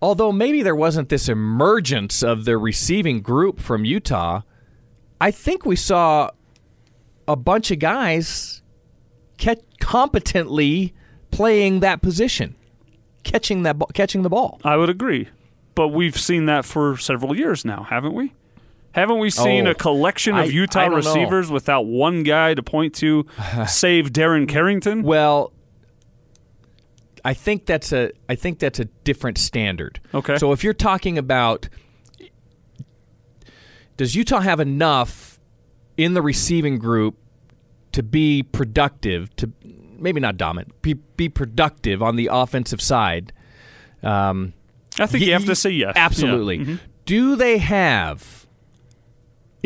although maybe there wasn't this emergence of the receiving group from Utah, I think we saw a bunch of guys catch competently playing that position, catching that catching the ball. I would agree. But we've seen that for several years now, haven't we? Haven't we seen Oh, a collection of I- Utah I don't know. receivers without one guy to point to, save Darren Carrington? Well, I think that's a I think that's a different standard. Okay. So if you're talking about does Utah have enough in the receiving group to be productive to maybe not dominant, be be productive on the offensive side? Um, I think you have to say yes. Absolutely. Yeah. Mhm. Do they have?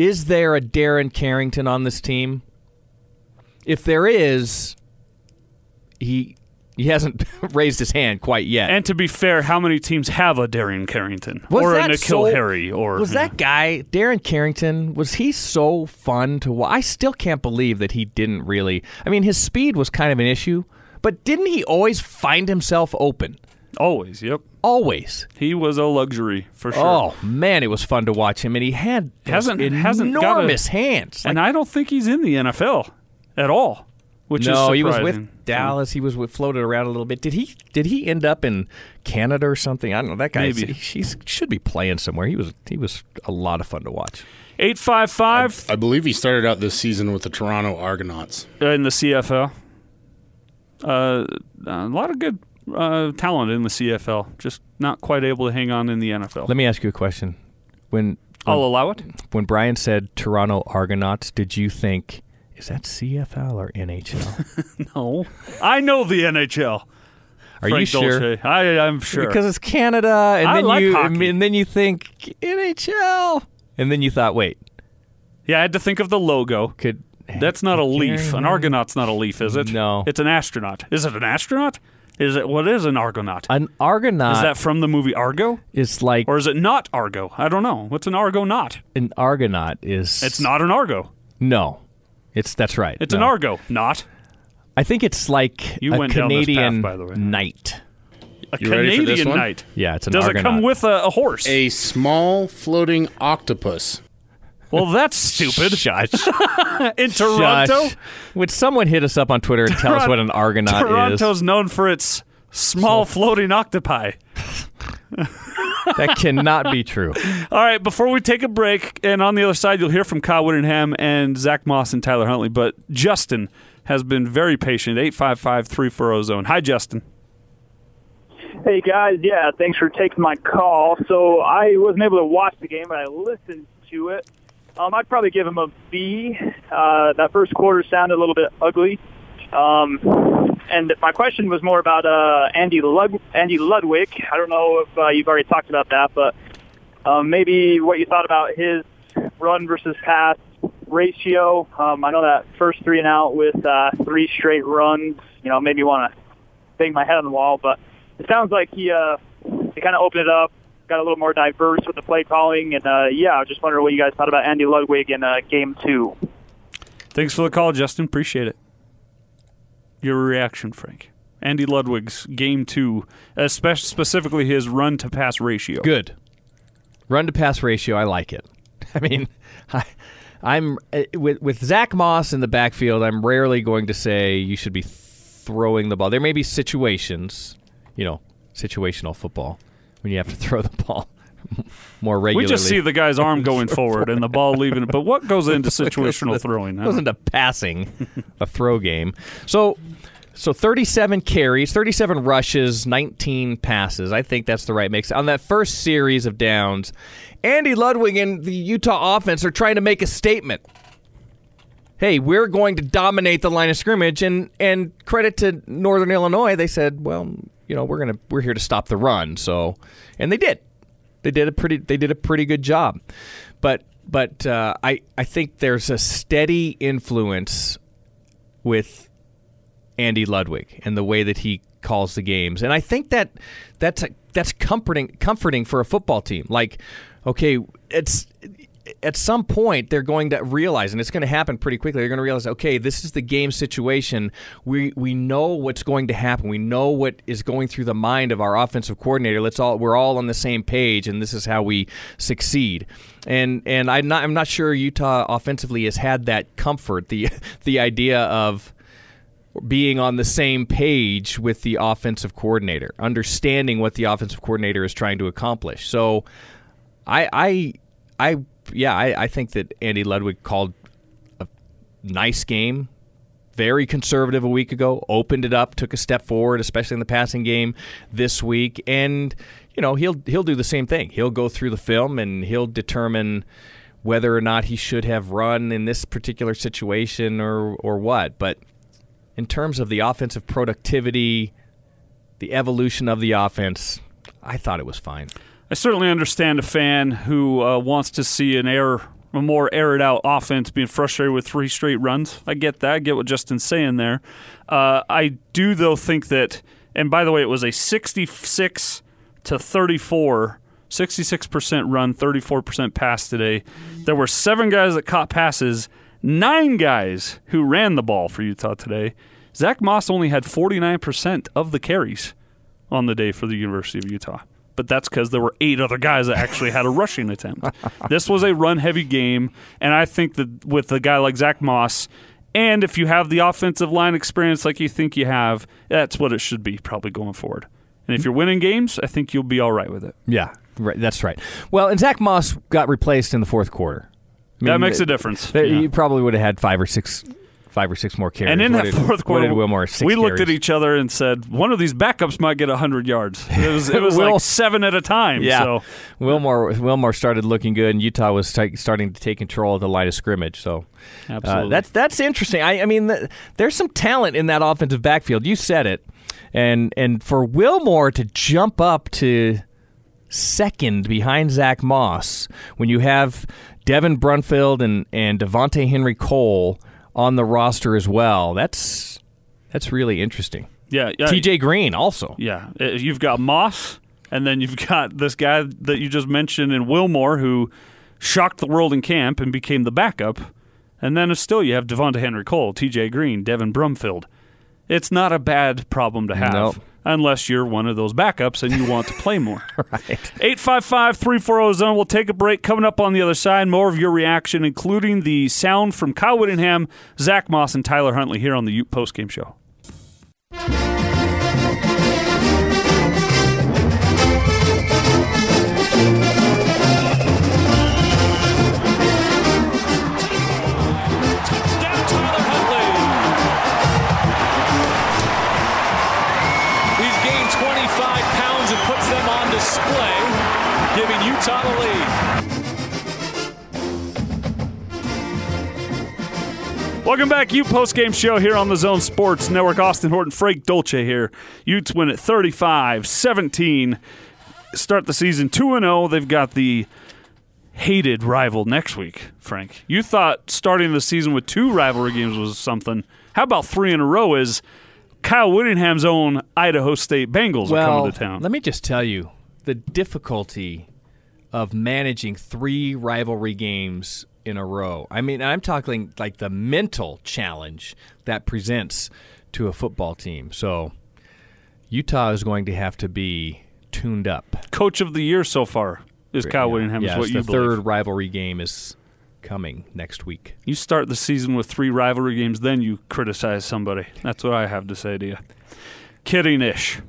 Is there a Darren Carrington on this team? If there is, he he hasn't raised his hand quite yet. And to be fair, how many teams have a Darren Carrington Was or a N'Keal so- Harry? Or was that guy Darren Carrington? Was he so fun to watch? I still can't believe that he didn't really. I mean, his speed was kind of an issue, but didn't he always find himself open? Always? Yep, Always. he was a luxury for sure. Oh man, it was fun to watch him, and he had those Hasn't- hasn't got a- enormous hands. and I don't think he's in the NFL at all. Which no, is he was with Dallas. He was with, floated around a little bit. Did he? Did he end up in Canada or something? I don't know. That guy. Maybe. He, he should be playing somewhere. He was. He was a lot of fun to watch. Eight five five I believe he started out this season with the Toronto Argonauts. in the CFL. Uh, a lot of good uh, talent in the CFL, just not quite able to hang on in the NFL. Let me ask you a question. When I'll allow it. when Brian said Toronto Argonauts, did you think is that CFL or NHL? No, I know the NHL. Are you sure? Dolce. I, I'm sure. Because it's Canada, and I then like you hockey. and then you think NHL, and then you thought, wait, yeah, I had to think of the logo. could That's not a leaf. An Argonaut's not a leaf, is it? No. It's an astronaut. Is it an astronaut? Is it what is an Argonaut? An Argonaut is that from the movie Argo? It's like Or is it not Argo? I don't know. What's an Argonaut? an Argonaut is. It's not an Argo. No, it's that's right. It's an Argo, not I think it's like You a went down this path, Canadian by the way. knight. a You ready for Canadian this one? knight. Yeah, it's an Does Argonaut. it come with a, a horse? A small floating octopus. Well, that's stupid. Shush. In Toronto, Shush. Would someone hit us up on Twitter and tell us what an Argonaut Toronto's is? Toronto's known for its small floating octopi. That cannot be true. All right, before we take a break, and on the other side, you'll hear from Kyle Whittingham and Zack Moss and Tyler Huntley. But Justin has been very patient. 855 340 zone. Hi, Justin. Hey guys, yeah, thanks for taking my call. So I wasn't able to watch the game, but I listened to it. Um, I'd probably give him a B. Uh, that first quarter sounded a little bit ugly. Um, and my question was more about uh, Andy Lud- Andy Ludwig. I don't know if uh, you've already talked about that, but um, maybe what you thought about his run versus pass ratio. Um, I know that first three and out with uh, three straight runs. You know, maybe want to bang my head on the wall, but it sounds like he uh, he kind of opened it up, got a little more diverse with the play calling, and uh, yeah, I was just wondering what you guys thought about Andy Ludwig in uh, game two. Thanks for the call, Justin. Appreciate it. Your reaction, Frank. Andy Ludwig's game two, especially specifically his run to pass ratio. Good. Run to pass ratio, I like it. I mean, I, I'm uh, with with Zack Moss in the backfield. I'm rarely going to say you should be throwing the ball. There may be situations, you know, situational football when you have to throw the ball more regularly. We just see the guy's arm going forward and the ball leaving it. But what goes into situational throwing? It goes into passing, a throw game. So, so 37 carries, 37 rushes, 19 passes. I think that's the right mix. On that first series of downs, Andy Ludwig and the Utah offense are trying to make a statement. Hey, we're going to dominate the line of scrimmage, and and credit to Northern Illinois, they said, well, you know, we're gonna we're here to stop the run. So, and they did. They did a pretty they did a pretty good job. But but uh, I I think there's a steady influence with Andy Ludwig and the way that he calls the games, and I think that that's a, that's comforting comforting for a football team. Like, okay, it's at some point they're going to realize, and it's going to happen pretty quickly. They're going to realize, okay, this is the game situation. We we know what's going to happen. We know what is going through the mind of our offensive coordinator. Let's all we're all on the same page, and this is how we succeed. And and I'm not I'm not sure Utah offensively has had that comfort. The the idea of being on the same page with the offensive coordinator, understanding what the offensive coordinator is trying to accomplish. So, I, I, I, yeah, I, I think that Andy Ludwig called a nice game, very conservative a week ago, opened it up, took a step forward, especially in the passing game this week, and you know he'll he'll do the same thing. He'll go through the film and he'll determine whether or not he should have run in this particular situation or or what, but in terms of the offensive productivity, the evolution of the offense, I thought it was fine. I certainly understand a fan who uh, wants to see an air, a more aired out offense being frustrated with three straight runs. I get that. I get what Justin's saying there. Uh, I do, though, think that, and by the way, it was a 66 to 34, 66% run, 34% pass today. There were seven guys that caught passes nine guys who ran the ball for Utah today. Zack Moss only had 49% of the carries on the day for the University of Utah. But that's because there were eight other guys that actually had a rushing attempt. This was a run heavy game, and I think that with a guy like Zack Moss, and if you have the offensive line experience like you think you have, that's what it should be probably going forward. And if you're winning games, I think you'll be all right with it. Yeah, right. That's right. Well, and Zack Moss got replaced in the fourth quarter. I that makes a difference. He Yeah. probably would have had five or six, five or six more carries. And in What that did- fourth quarter, Wilmore we looked at each other and said, "One of these backups might get hundred yards." It was it was Will- like seven at a time. Yeah, So Wilmore Wilmore started looking good, and Utah was ta- starting to take control of the line of scrimmage. So uh, Absolutely. that's that's interesting. I, I mean, th- there's some talent in that offensive backfield. You said it, and and for Wilmore to jump up to second behind Zack Moss when you have Devin Brumfield and and Devonta'e Henry-Cole on the roster as well. That's that's really interesting. yeah, yeah, T.J. Green also. Yeah, Uh, you've got Moss, and then you've got this guy that you just mentioned in Wilmore who shocked the world in camp and became the backup. And then still you have Devonta'e Henry-Cole, T.J. Green, Devin Brumfield. It's not a bad problem to have. Nope. Unless you're one of those backups and you want to play more. right. 855 340 zone. We'll take a break. Coming up on the other side, more of your reaction, including the sound from Kyle Whittingham, Zack Moss, and Tyler Huntley here on the Ute Postgame Show. Utah the lead. Welcome back, Ute Post Game Show here on the Zone Sports Network. Austin Horton, Frank Dolce here. Utes win at 35 17. Start the season 2 0. They've got the hated rival next week, Frank. You thought starting the season with two rivalry games was something. How about three in a row is Kyle Whittingham's own Idaho State Bengals are well, coming to town? let me just tell you the difficulty of managing three rivalry games in a row. I mean, I'm talking like the mental challenge that presents to a football team. So Utah is going to have to be tuned up. Coach of the year so far is Kyle Whittingham, Yes, is what you the believe. third rivalry game is coming next week. You start the season with three rivalry games, then you criticize somebody. That's what I have to say to you. Kidding ish.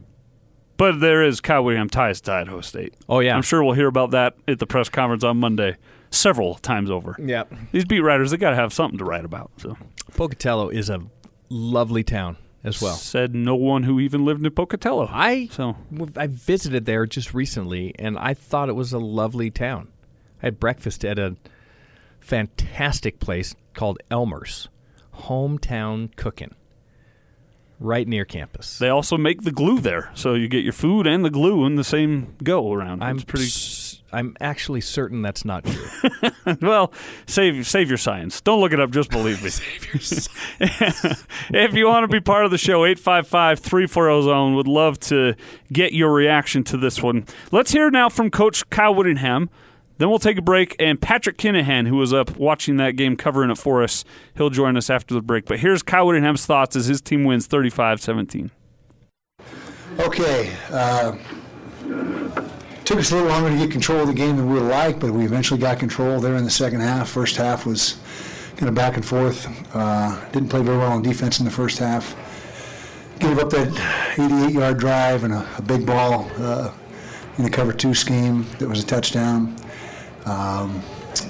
But there is Kyle Whittingham ties to Idaho State. Oh yeah, I'm sure we'll hear about that at the press conference on Monday several times over. Yeah, these beat writers they got to have something to write about. So Pocatello is a lovely town as well. Said no one who even lived in Pocatello. I so I visited there just recently, and I thought it was a lovely town. I had breakfast at a fantastic place called Elmer's Hometown Cooking, right near campus. They also make the glue there, so you get your food and the glue in the same go around. I'm it's pretty. I'm actually certain that's not true. well, save save your science. Don't look it up. Just believe me. save your science. if you want to be part of the show, 855-340 zone. Would love to get your reaction to this one. Let's hear now from Coach Kyle Whittingham. Then we'll take a break, and Patrick Kinahan, who was up watching that game, covering it for us, he'll join us after the break. But here's Kyle Whittingham's thoughts as his team wins 35-17. Okay. Uh, took us a little longer to get control of the game than we would like, but we eventually got control there in the second half. First half was kind of back and forth. Uh, didn't play very well on defense in the first half. Gave up that 88-yard drive and a, a big ball uh, in the cover two scheme that was a touchdown. Um,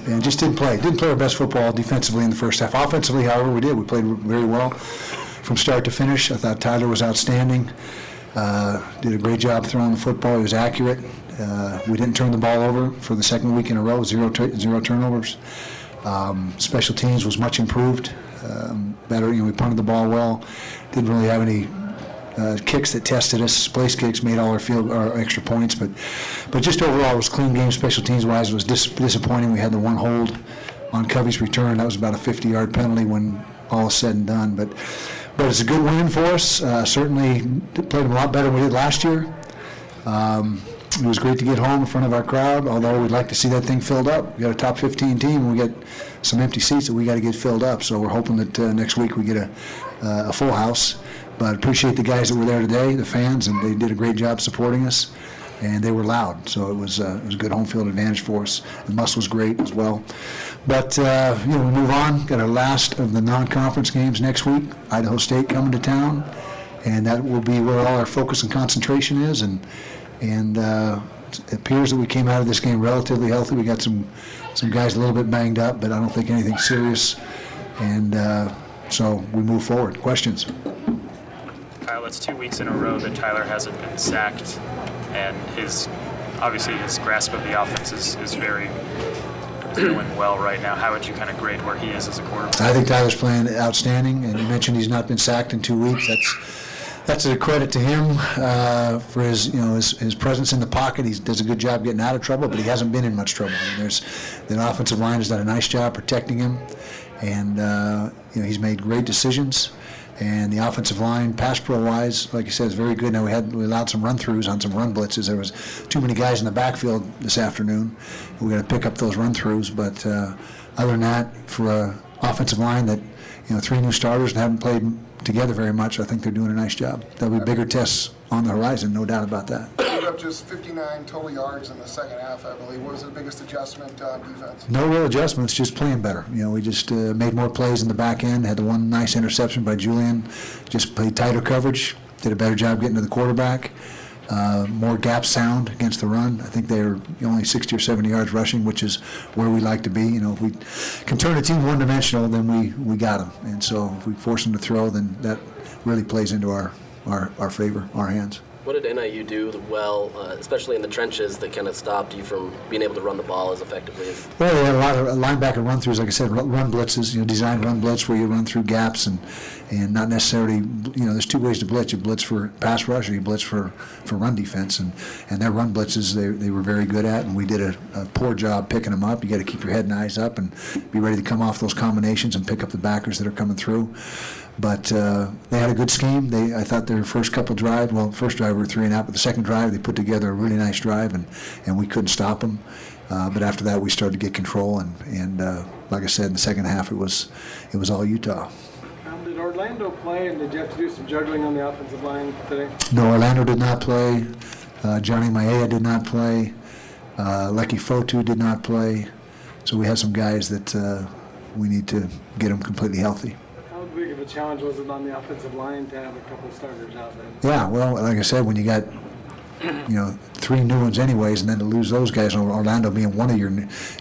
and just didn't play. Didn't play our best football defensively in the first half. Offensively, however, we did. We played very well from start to finish. I thought Tyler was outstanding. Uh, did a great job throwing the football. He was accurate. Uh, we didn't turn the ball over for the second week in a row. Zero t- zero turnovers. Um, special teams was much improved. Um, better. You know, we punted the ball well. Didn't really have any uh, kicks that tested us, place kicks made all our field our extra points, but but just overall it was clean game. Special teams wise, it was dis- disappointing. We had the one hold on Covey's return. That was about a 50-yard penalty when all is said and done. But but it's a good win for us. Uh, certainly played a lot better than we did last year. Um, it was great to get home in front of our crowd, although we'd like to see that thing filled up. We got a top 15 team, and we got some empty seats that we got to get filled up. So we're hoping that uh, next week we get a, uh, a full house. But appreciate the guys that were there today, the fans, and they did a great job supporting us. And they were loud, so it was uh, it was a good home field advantage for us. The muscle was great as well. But uh, you know, we move on. Got our last of the non-conference games next week. Idaho State coming to town, and that will be where all our focus and concentration is. And and uh, it appears that we came out of this game relatively healthy. We got some some guys a little bit banged up, but I don't think anything serious. And uh, so we move forward. Questions? It's two weeks in a row that Tyler hasn't been sacked, and his obviously his grasp of the offense is, is very doing well right now. How would you kind of grade where he is as a quarterback? I think Tyler's playing outstanding, and you mentioned he's not been sacked in two weeks. That's that's a credit to him uh, for his you know his, his presence in the pocket. He does a good job getting out of trouble, but he hasn't been in much trouble. I mean, there's the offensive line has done a nice job protecting him, and uh, you know he's made great decisions. And the offensive line, pass pro wise, like you said, is very good. Now we had we allowed some run throughs on some run blitzes. There was too many guys in the backfield this afternoon. We got to pick up those run throughs. But uh, other than that, for a offensive line that you know three new starters and haven't played together very much, I think they're doing a nice job. There'll be bigger tests on the horizon, no doubt about that. Up just 59 total yards in the second half, I believe. What was the biggest adjustment on defense? No real adjustments, just playing better. You know, we just uh, made more plays in the back end. Had the one nice interception by Julian. Just played tighter coverage. Did a better job getting to the quarterback. Uh, more gap sound against the run. I think they're only 60 or 70 yards rushing, which is where we like to be. You know, if we can turn a team one-dimensional, then we, we got them. And so if we force them to throw, then that really plays into our, our, our favor, our hands. What did NIU do well, uh, especially in the trenches, that kind of stopped you from being able to run the ball as effectively? Well, they had a lot of linebacker run-throughs, like I said, run blitzes. You know, designed run blitz where you run through gaps and and not necessarily. You know, there's two ways to blitz. You blitz for pass rush, or you blitz for, for run defense. And and their run blitzes, they, they were very good at, and we did a, a poor job picking them up. You got to keep your head and eyes up and be ready to come off those combinations and pick up the backers that are coming through. But uh, they had a good scheme. They, I thought their first couple drives, well, first drive were three and out, but the second drive they put together a really nice drive, and, and we couldn't stop them. Uh, but after that, we started to get control, and, and uh, like I said, in the second half, it was it was all Utah. Um, did Orlando play, and did you have to do some juggling on the offensive line today? No, Orlando did not play. Uh, Johnny Maea did not play. Uh, Leki Fotu did not play. So we have some guys that uh, we need to get them completely healthy. A challenge was it on the offensive line to have a couple starters out there? Yeah, well, like I said, when you got you know, three new ones anyways, and then to lose those guys, and Orlando being one of your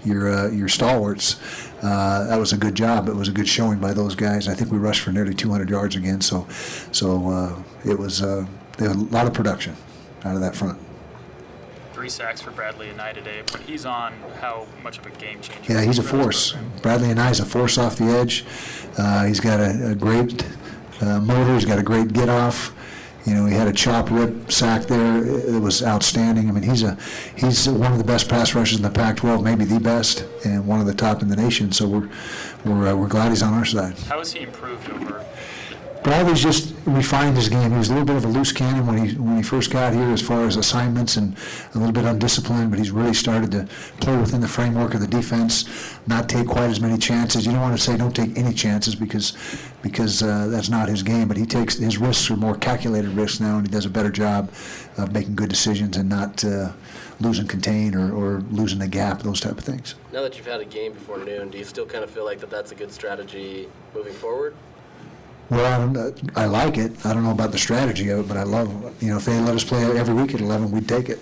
your uh, your stalwarts, uh, that was a good job. It was a good showing by those guys. I think we rushed for nearly 200 yards again, so so uh, it was uh, was a lot of production out of that front. Three sacks for Bradlee Anae today. When he's on, how much of a game changer? Yeah, he's a force. Bradlee Anae is a force off the edge. Uh, he's got a, a great uh, motor. He's got a great get off. You know, he had a chop rip sack there. It, it was outstanding. I mean, he's a he's one of the best pass rushers in the Pac-12, maybe the best, and one of the top in the nation. So we're we're uh, we're glad he's on our side. How has he improved over? Bradlee's just refined his game. He was a little bit of a loose cannon when he when he first got here, as far as assignments and a little bit undisciplined. But he's really started to play within the framework of the defense, not take quite as many chances. You don't want to say don't take any chances because because uh, that's not his game. But he takes his risks are more calculated risks now, and he does a better job of making good decisions and not uh, losing contain or, or losing the gap, those type of things. Now that you've had a game before noon, do you still kind of feel like that that's a good strategy moving forward? Well, I. I like it. I don't know about the strategy of it, but I love, you know, if they let us play every week at 11, we'd take it.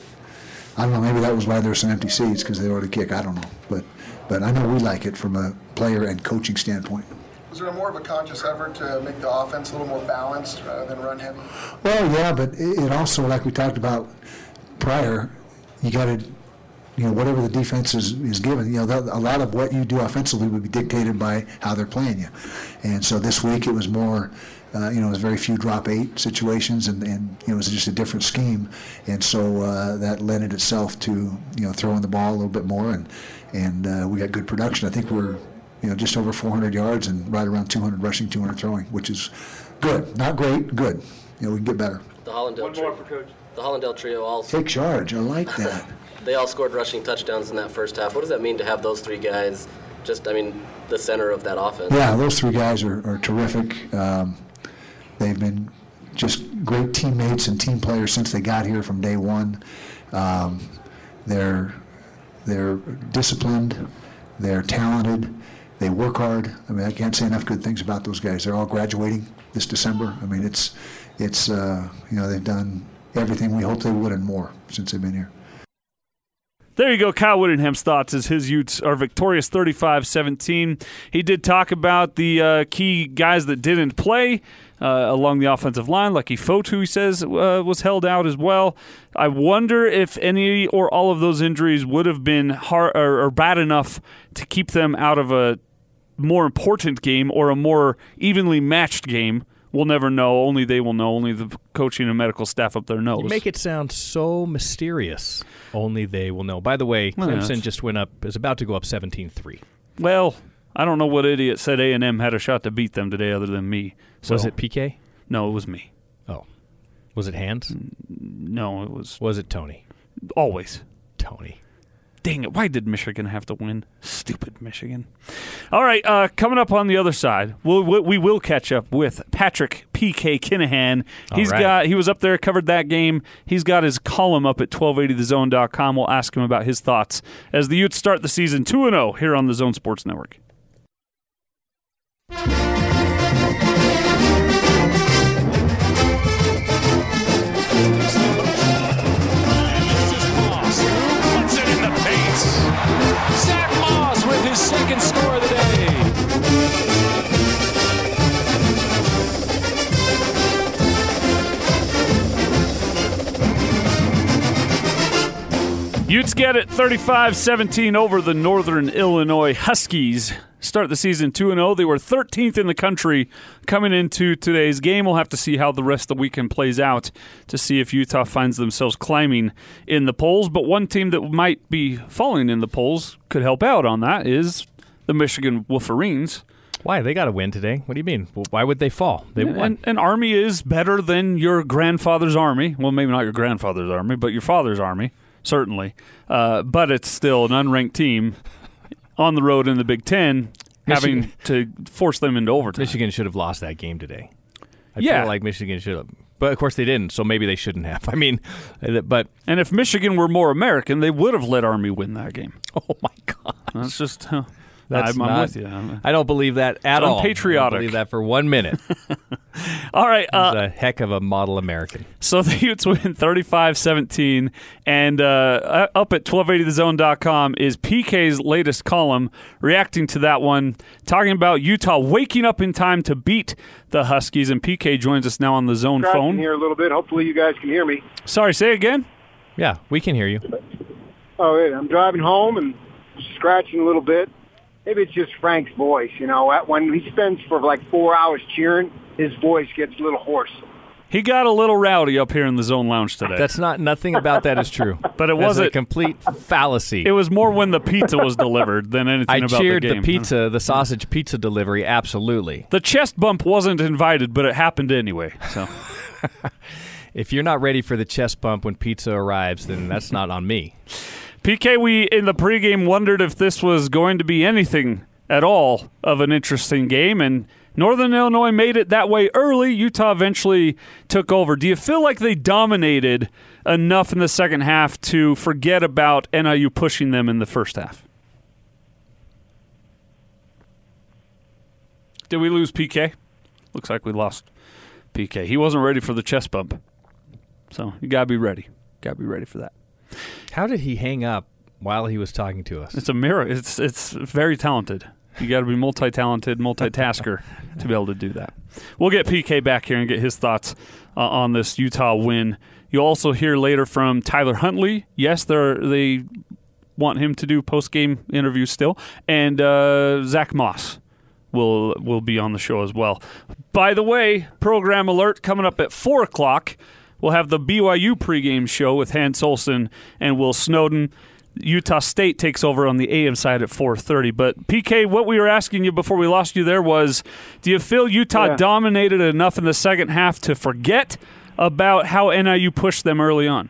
I don't know, maybe that was why there were some empty seats, because they already kick. I don't know. But, but I know we like it from a player and coaching standpoint. Was there more of a conscious effort to make the offense a little more balanced rather than run heavy? Well, yeah, but it it also, like we talked about prior, you got to, you know, whatever the defense is, is given, you know, that, a lot of what you do offensively would be dictated by how they're playing you. And so this week it was more, uh, you know, it was very few drop eight situations, and, and you know, it was just a different scheme. And so uh, that lended itself to, you know, throwing the ball a little bit more, and and uh, we got good production. I think we're, you know, just over 400 yards and right around 200 rushing, 200 throwing, which is good. Not great, good. You know, we can get better. The Hallandale One trio. more for Coach. The Hallandale trio all Take charge. I like that. They all scored rushing touchdowns in that first half. What does that mean to have those three guys? Just, I mean, the center of that offense. Yeah, those three guys are, are terrific. Um, they've been just great teammates and team players since they got here from day one. Um, they're they're disciplined. They're talented. They work hard. I mean, I can't say enough good things about those guys. They're all graduating this December. I mean, it's it's uh, you know they've done everything we hoped they would and more since they've been here. There you go. Kyle Whittingham's thoughts as his Utes are victorious 35 17. He did talk about the uh, key guys that didn't play uh, along the offensive line. Leki Fotu, he says, uh, was held out as well. I wonder if any or all of those injuries would have been hard or, or bad enough to keep them out of a more important game or a more evenly matched game. We'll never know. Only they will know. Only the coaching and medical staff up there knows. You make it sound so mysterious. Only they will know. By the way, Well, Clemson that's- just went up, is about to go up 17 3. Well, I don't know what idiot said A and M had a shot to beat them today, other than me. Was it PK? No, it was me. Oh. Was it Hands? No, it was. Was it Tony? Always. Tony. Dang it! Why did Michigan have to win? Stupid Michigan. All right, uh, coming up on the other side, we'll, we, we will catch up with Patrick PK Kinahan. He's right. got he was up there covered that game. He's got his column up at 1280thezone.com. We'll ask him about his thoughts as the Utes start the season 2 and 0 here on the Zone Sports Network. Second score of the day. Utes get it 35 17 over the Northern Illinois Huskies. Start the season 2 0. They were 13th in the country coming into today's game. We'll have to see how the rest of the weekend plays out to see if Utah finds themselves climbing in the polls. But one team that might be falling in the polls could help out on that is the Michigan Wolverines. Why? They got to win today. What do you mean? Why would they fall? They And, won. and Army is better than your grandfather's Army. Well, maybe not your grandfather's Army, but your father's Army, certainly. Uh, but it's still an unranked team on the road in the Big Ten, having to force them into overtime. Michigan should have lost that game today. I Yeah. feel like Michigan should have. But of course they didn't, so maybe they shouldn't have. I mean, uh, but And if Michigan were more American, they would have let Army win that game. oh my god, That's just That's I'm, I'm not- with you. I'm- I don't believe that at It's all. unpatriotic. I don't believe that for one minute. All right. Uh, a heck of a model American. So the Utes win 35-17. And uh, up at 1280thezone.com is PK's latest column reacting to that one, talking about Utah waking up in time to beat the Huskies. And PK joins us now on the zone Scratching phone. here a little bit. Hopefully, you guys can hear me. Sorry, say again? Yeah, we can hear you. Oh, wait, I'm driving home and scratching a little bit. Maybe it's just Frank's voice. You know, when he spends for like four hours cheering, his voice gets a little hoarse. He got a little rowdy up here in the zone lounge today. That's not nothing about that is true. But it wasn't- a complete fallacy. it was more when the pizza was delivered than anything I about cheered the the, game. pizza, the sausage pizza delivery. Absolutely. The chest bump wasn't invited, but it happened anyway. So If you're not ready for the chest bump when pizza arrives, then that's not on me. PK, we in the pregame wondered if this was going to be anything at all of an interesting game, and Northern Illinois made it that way early. Utah eventually took over. Do you feel like they dominated enough in the second half to forget about NIU pushing them in the first half? Did we lose PK? Looks like we lost PK. He wasn't ready for the chest bump. So you gotta be ready. Gotta be ready for that. How did he hang up while he was talking to us? It's a mirror. It's it's very talented. You got to be multi-talented, multitasker to be able to do that. We'll get PK back here and get his thoughts uh, on this Utah win. You'll also hear later from Tyler Huntley. Yes, they they want him to do post-game interviews still, and uh, Zack Moss will will be on the show as well. By the way, program alert coming up at four o'clock. We'll have the BYU pregame show with Hans Olsen and Will Snowden. Utah State takes over on the AM side at 4:30. But PK, what we were asking you before we lost you there was, do you feel Utah Yeah. dominated enough in the second half to forget about how NIU pushed them early on?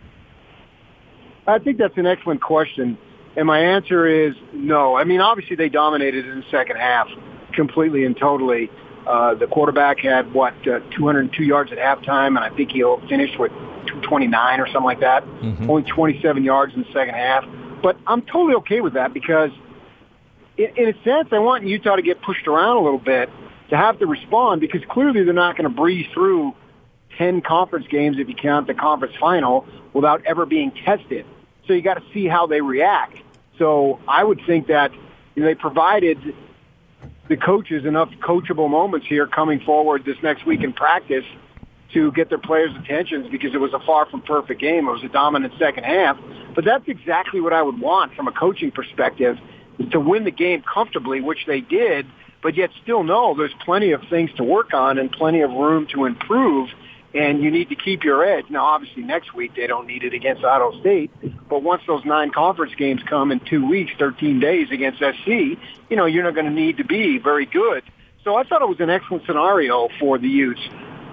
I think that's an excellent question. And my answer is no. I mean, obviously they dominated in the second half completely and totally. Uh, the quarterback had, what, uh, 202 yards at halftime, and I think he'll finish with 229 or something like that. Only 27 yards in the second half. But I'm totally okay with that because in, in a sense, I want Utah to get pushed around a little bit to have to respond because clearly they're not going to breeze through 10 conference games if you count the conference final without ever being tested. So you got to see how they react. So I would think that you know, they provided the coaches enough coachable moments here coming forward this next week in practice to get their players' attentions because it was a far from perfect game. It was a dominant second half. But that's exactly what I would want from a coaching perspective to win the game comfortably, which they did, but yet still know there's plenty of things to work on and plenty of room to improve and you need to keep your edge. Now, obviously, next week they don't need it against Idaho State, but once those nine conference games come in two weeks, 13 days against SC, you know, you're not going to need to be very good. So I thought it was an excellent scenario for the Utes.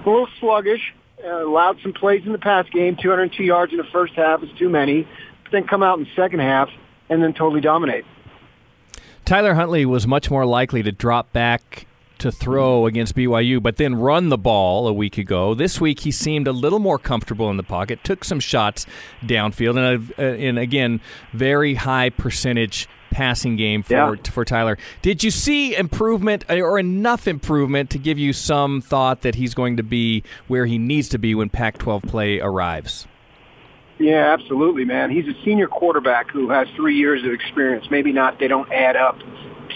A little sluggish, uh, allowed some plays in the pass game, 202 yards in the first half is too many, but then come out in the second half and then totally dominate. Tyler Huntley was much more likely to drop back to throw mm. against BYU, but then run the ball a week ago. This week, he seemed a little more comfortable in the pocket, took some shots downfield, and, a, and again, very high percentage passing game for Yeah. for Tyler. Did you see improvement uh, or enough improvement to give you some thought that he's going to be where he needs to be when Pac-12 play arrives? Yeah, absolutely, man. He's a senior quarterback who has three years of experience. Maybe not, they don't add up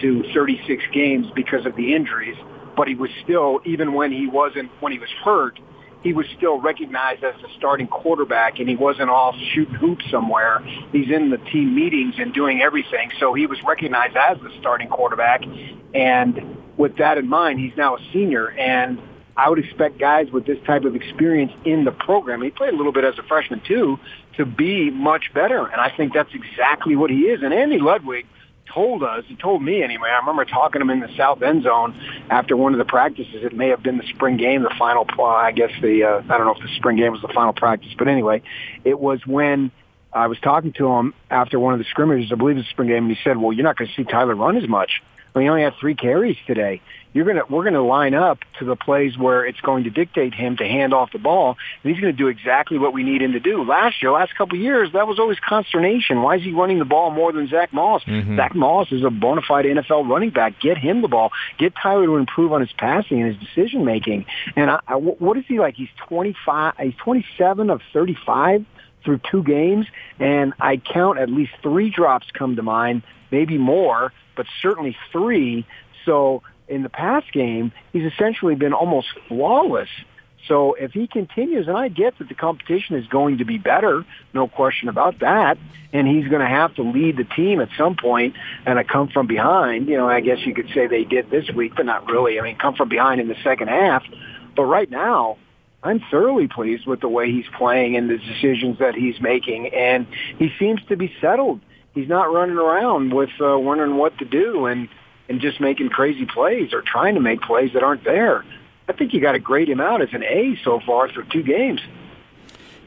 to 36 games because of the injuries, but he was still, even when he wasn't, when he was hurt, he was still recognized as the starting quarterback and he wasn't off shooting hoops somewhere. He's in the team meetings and doing everything. So he was recognized as the starting quarterback. And with that in mind, he's now a senior and I would expect guys with this type of experience in the program, he played a little bit as a freshman too, to be much better. And I think that's exactly what he is. And Andy Ludwig told us, he told me anyway, I remember talking to him in the south end zone after one of the practices. It may have been the spring game, the final, I guess the, uh, I don't know if the spring game was the final practice, but anyway, it was when I was talking to him after one of the scrimmages, I believe it was the spring game, and he said, well, you're not going to see Tyler run as much. I mean, he only had three carries today. You're gonna we're gonna line up to the plays where it's going to dictate him to hand off the ball, and he's going to do exactly what we need him to do. Last year, last couple of years, that was always consternation. Why is he running the ball more than Zack Moss? Mm-hmm. Zack Moss is a bona fide NFL running back. Get him the ball. Get Tyler to improve on his passing and his decision making. And I, I, what is he like? He's 25. He's 27 of 35 through two games, and I count at least three drops come to mind, maybe more, but certainly three. So in the past game, he's essentially been almost flawless. So if he continues, and I get that the competition is going to be better, no question about that, and he's going to have to lead the team at some point and a come from behind. You know, I guess you could say they did this week, but not really. I mean, come from behind in the second half. But right now, I'm thoroughly pleased with the way he's playing and the decisions that he's making, and he seems to be settled. He's not running around with uh, wondering what to do and and just making crazy plays or trying to make plays that aren't there. I think you got to grade him out as an A so far through two games.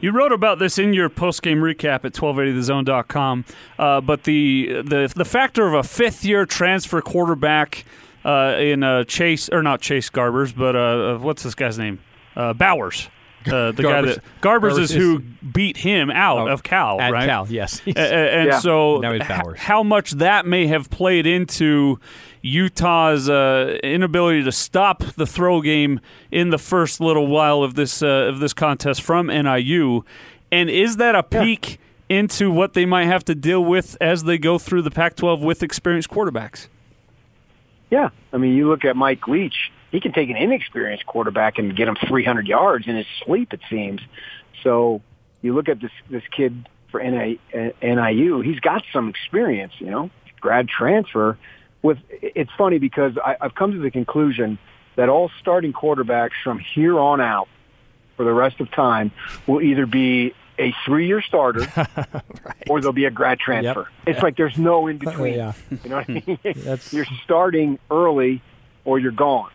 You wrote about this in your post-game recap at 1280thezone.com, uh, but the, the the factor of a fifth-year transfer quarterback uh, in uh, Chase or not Chase Garbers, but uh, what's this guy's name? Uh, Bowers. Uh, the guy that Garbers, Garbers is who beat him out Oh, of Cal, at right? Cal, yes. A- a- and Yeah. so, Now he's h- Bowers. how much that may have played into Utah's uh, inability to stop the throw game in the first little while of this uh, of this contest from NIU, and is that a peek into what they might have to deal with as they go through the Pac-12 with experienced quarterbacks? Yeah, I mean, you look at Mike Leach. He can take an inexperienced quarterback and get him 300 yards in his sleep. It seems. So you look at this this kid for NIU. He's got some experience. You know, grad transfer. With it's funny because I, I've come to the conclusion that all starting quarterbacks from here on out for the rest of time will either be a three-year starter or they'll be a grad transfer. It's like there's no in oh, between. yeah. You know what I hmm. mean? you're starting early or you're gone.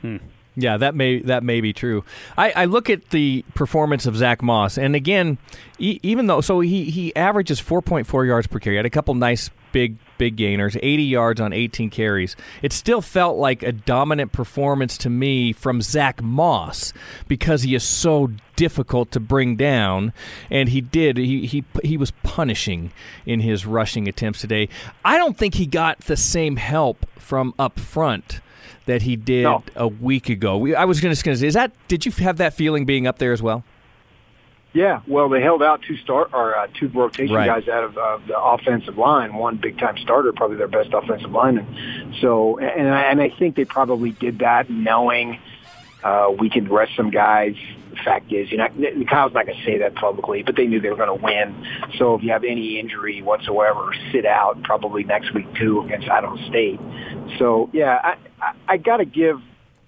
Hmm. Yeah, that may that may be true. I, I look at the performance of Zack Moss, and again, e- even though so he he averages four point four yards per carry, had a couple nice big big gainers, eighty yards on eighteen carries. It still felt like a dominant performance to me from Zack Moss because he is so difficult to bring down, and he did he he he was punishing in his rushing attempts today. I don't think he got the same help from up front that he did No. a week ago. We, I was going to say, is that did you have that feeling being up there as well? Yeah, well, they held out two start or uh, two rotation Right. guys out of uh, the offensive line. One big time starter, probably their best offensive lineman. So, and I, and I think they probably did that knowing uh, we can rest some guys. The fact is, you know, Kyle's not going to say that publicly, but they knew they were going to win. So, if you have any injury whatsoever, sit out probably next week too against Idaho State. So, yeah, I I, I got to give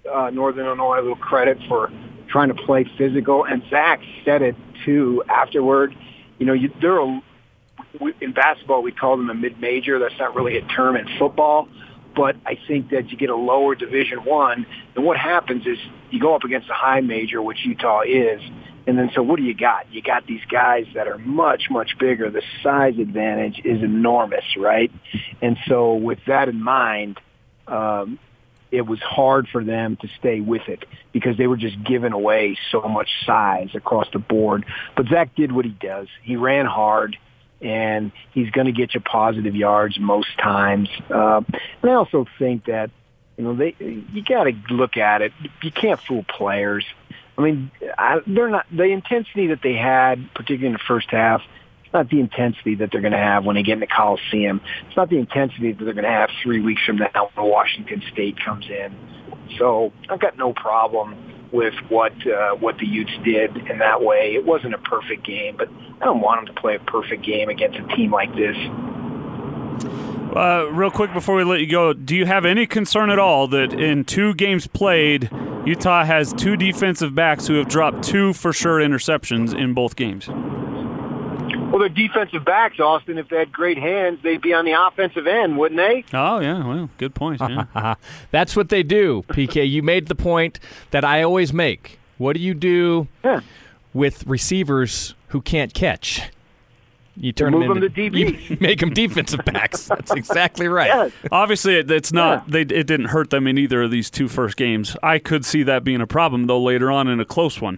uh, Northern Illinois a little credit for trying to play physical. And Zack said it too afterward. You know, you, they're a, we- in basketball we call them a mid-major. That's not really a term in football, but I think that you get a lower Division One, and what happens is you go up against a high major, which Utah is. And then, so what do you got? You got these guys that are much, much bigger. The size advantage is enormous, right? And so, with that in mind, um, it was hard for them to stay with it because they were just giving away so much size across the board. But Zack did what he does. He ran hard and he's going to get you positive yards most times. Uh, and I also think that, you know, they, you got to look at it. You can't fool players. I mean, I, they're not, the intensity that they had, particularly in the first half, it's not the intensity that they're going to have when they get in the Coliseum. It's not the intensity that they're going to have three weeks from now when Washington State comes in. So I've got no problem with what uh, what the Utes did in that way. It wasn't a perfect game, but I don't want them to play a perfect game against a team like this. Uh, real quick before we let you go, do you have any concern at all that in two games played, Utah has two defensive backs who have dropped two for sure interceptions in both games? Well, they're defensive backs, Austin. If they had great hands, they'd be on the offensive end, wouldn't they? Oh yeah, well, good point. Yeah. That's what they do, PK. you made the point that I always make. What do you do with receivers who can't catch? You turn move them them into, to DB. You make them defensive backs. That's exactly right. Yes. Obviously, it, it's not. They it didn't hurt them in either of these two first games. I could see that being a problem though later on in a close one,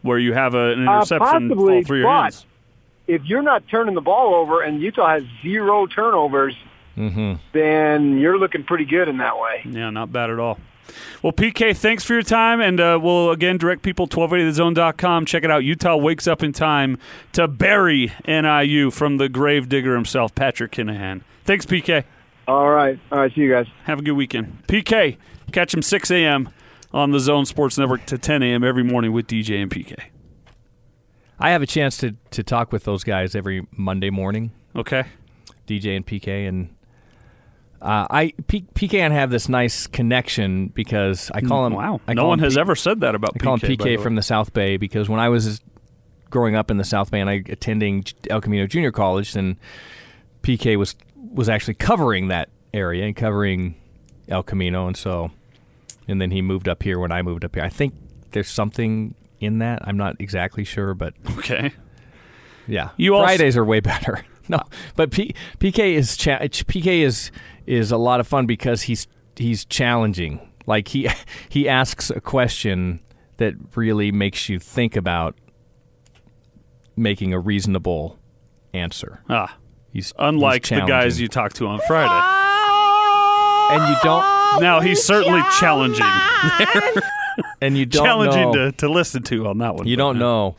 where you have a, an Uh, interception possibly, fall through your but hands. If you're not turning the ball over and Utah has zero turnovers, Mm-hmm. then you're looking pretty good in that way. Yeah, not bad at all. Well, PK, thanks for your time, and uh, we'll again direct people 1280thezone.com. Check it out. Utah wakes up in time to bury NIU from the grave digger himself, Patrick Kinahan. Thanks, PK. All right. All right. See you guys. Have a good weekend. PK, catch him 6 a.m. on the Zone Sports Network to 10 a.m. every morning with DJ and PK. I have a chance to, to talk with those guys every Monday morning. Okay. DJ and PK and uh, I P, PK and I have this nice connection because I call him. Wow. I no one has P- ever said that about I call PK. him PK from the South Bay because when I was growing up in the South Bay and I attending El Camino Junior College, then PK was was actually covering that area and covering El Camino, and so and then he moved up here when I moved up here. I think there's something in that. I'm not exactly sure, but okay. Yeah, You also- Fridays are way better. No, but P, PK is cha- PK is is a lot of fun because he's he's challenging. Like he he asks a question that really makes you think about making a reasonable answer. Ah, he's Unlike he's the guys you talk to on Friday. and you don't. Now he's certainly challenging. and you don't challenging know. to, to listen to on that one. You don't yeah. know.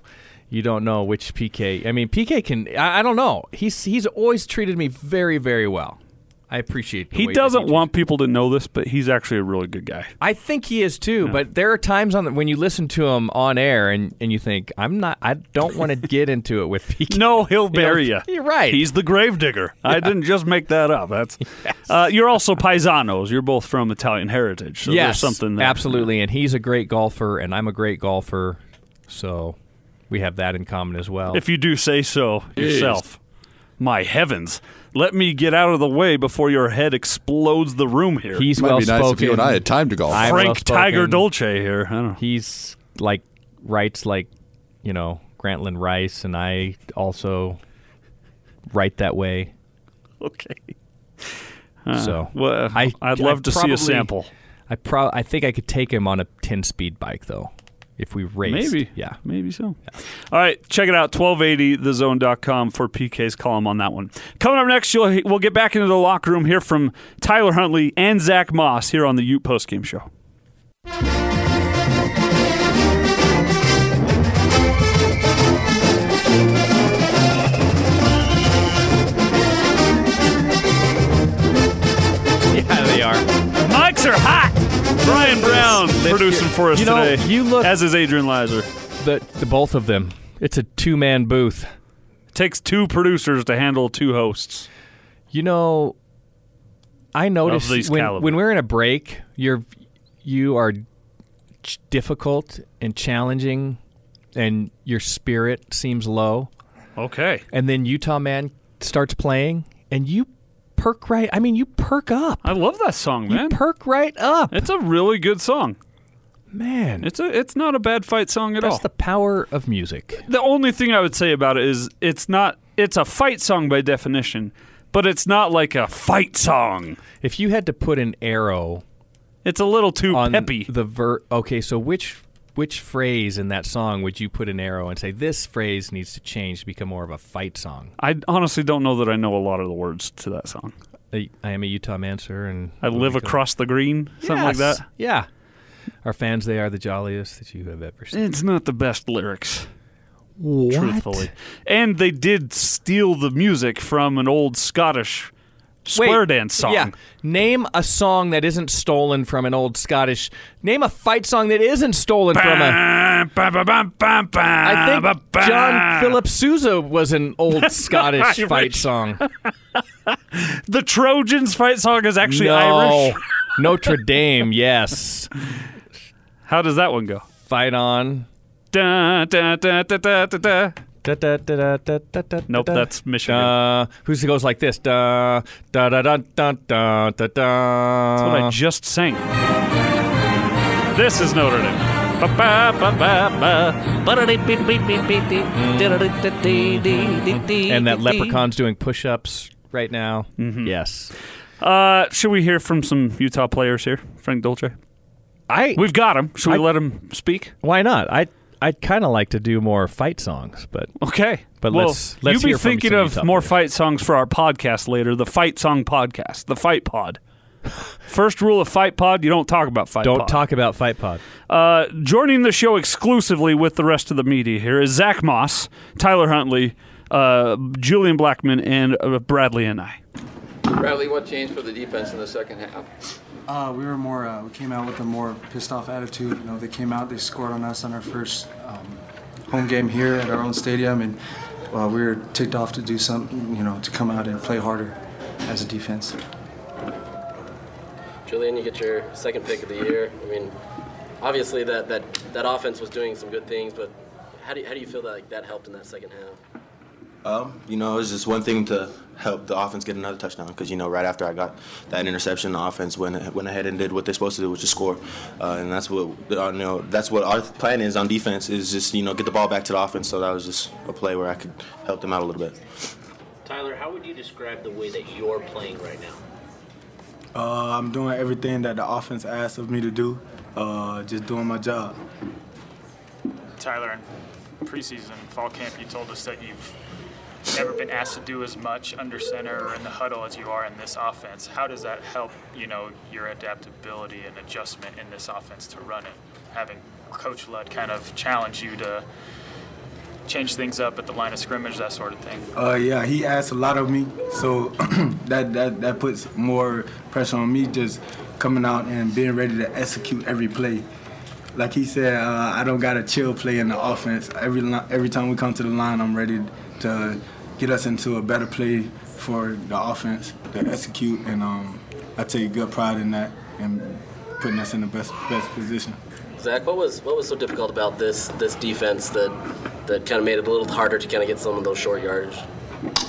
You don't know which PK. I mean, PK can. I, I don't know. He's he's always treated me very very well. I appreciate. He doesn't treats want people to know this, but he's actually a really good guy. I think he is too, but there are times on the, when you listen to him on air and, and you think, I'm not, I don't want to get into it with PK. No, he'll bury you. You're right. He's the gravedigger. I didn't just make that up. That's. Uh, you're also paisanos. You're both from Italian heritage, so yes, there's something there. absolutely. And he's a great golfer, and I'm a great golfer, so we have that in common as well. If you do say so yourself. My heavens. Let me get out of the way before your head explodes the room here. He's Might well be nice if you and I had time to golf. I'm Frank well-spoken. Tiger Dolce here. I don't know. He's like writes like you know Grantland Rice, and I also write that way. Okay. Uh, so well, I, I'd love I to see a sample. I pro I think I could take him on a ten speed bike though, if we raced. Maybe. yeah. Maybe so. All right, check it out, 1280thezone.com for PK's column on that one. Coming up next, you'll, we'll get back into the locker room here from Tyler Huntley and Zack Moss here on the Ute Post Game Show. Producing for us You know, today. you look- as is Adrian Lizer. The the both of them. It's a two man booth. It takes two producers to handle two hosts. You know, I noticed when, caliber. when we're in a break, you're you are ch- difficult and challenging, and your spirit seems low. Okay. And then Utah man starts playing, and you perk right. I mean, you perk up. I love that song, man. You perk right up. It's a really good song. Man, It's a it's not a bad fight song at that's all. the power of music. the only thing I would say about it is it's not it's a fight song by definition, but it's not like a fight song. If you had to put an arrow It's a little too on peppy. the ver, okay, so which which phrase in that song would you put an arrow and say this phrase needs to change to become more of a fight song? I honestly don't know that I know a lot of the words to that song. I, I am a Utah man, sir, and I live across the green, something like that. Yeah, our fans, they are the jolliest that you have ever seen. It's not the best lyrics, What? truthfully. And they did steal the music from an old Scottish square Wait, dance song. Yeah, name a song that isn't stolen from an old Scottish. Name a fight song that isn't stolen from a. I think John Philip Sousa was an old Scottish fight song. The Trojans fight song is actually no. Irish. Notre Dame, yes. How does that one go? Fight on. Da, da, da, da, da, da, da. Da, da, da, da, da, da, Nope, da. that's Michigan. Da, who's goes like this? Da da da da da da da. That's what I just sang. This is Notre Dame. And that leprechaun's doing push-ups right now. Yes. Uh, should we hear from some Utah players here, Frank Dolce? I we've got him. Should we I- let him speak? Why not? I I'd kind of like to do more fight songs, but Okay, But well, let's let's you be hear thinking some of more players. fight songs for our podcast later. The Fight Song Podcast, the Fight Pod. First rule of Fight Pod: you don't talk about Fight. Don't Pod. talk about Fight Pod. Uh, joining the show exclusively with the rest of the media here is Zack Moss, Tyler Huntley, uh, Julian Blackmon, and uh, Bradley and I. Bradlee, what changed for the defense in the second half? Uh, we were more. Uh, we came out with a more pissed off attitude. You know, they came out, they scored on us on our first um, home game here at our own stadium, and uh, we were ticked off to do something. You know, to come out and play harder as a defense. Julian, you get your second pick of the year. I mean, obviously that, that, that offense was doing some good things, but how do you, how do you feel that like, that helped in that second half? Um, you know, it was just one thing to help the offense get another touchdown because you know right after I got that interception, the offense went went ahead and did what they're supposed to do, which is score, uh, and that's what uh, you know that's what our plan is on defense is just you know get the ball back to the offense. So that was just a play where I could help them out a little bit. Tyler, how would you describe the way that you're playing right now? Uh, I'm doing everything that the offense asks of me to do. Uh, just doing my job. Tyler, in preseason fall camp, you told us that you've never been asked to do as much under center or in the huddle as you are in this offense. How does that help, you know, your adaptability and adjustment in this offense to run it? Having Coach Ludd kind of challenge you to change things up at the line of scrimmage, that sort of thing. Uh, yeah, he asks a lot of me, so that, that that puts more pressure on me just coming out and being ready to execute every play. Like he said, uh, I don't got a chill play in the offense. Every every time we come to the line, I'm ready to get us into a better play for the offense to execute, and um, I take good pride in that and putting us in the best best position. Zack, what was what was so difficult about this this defense that that kind of made it a little harder to kind of get some of those short yardage?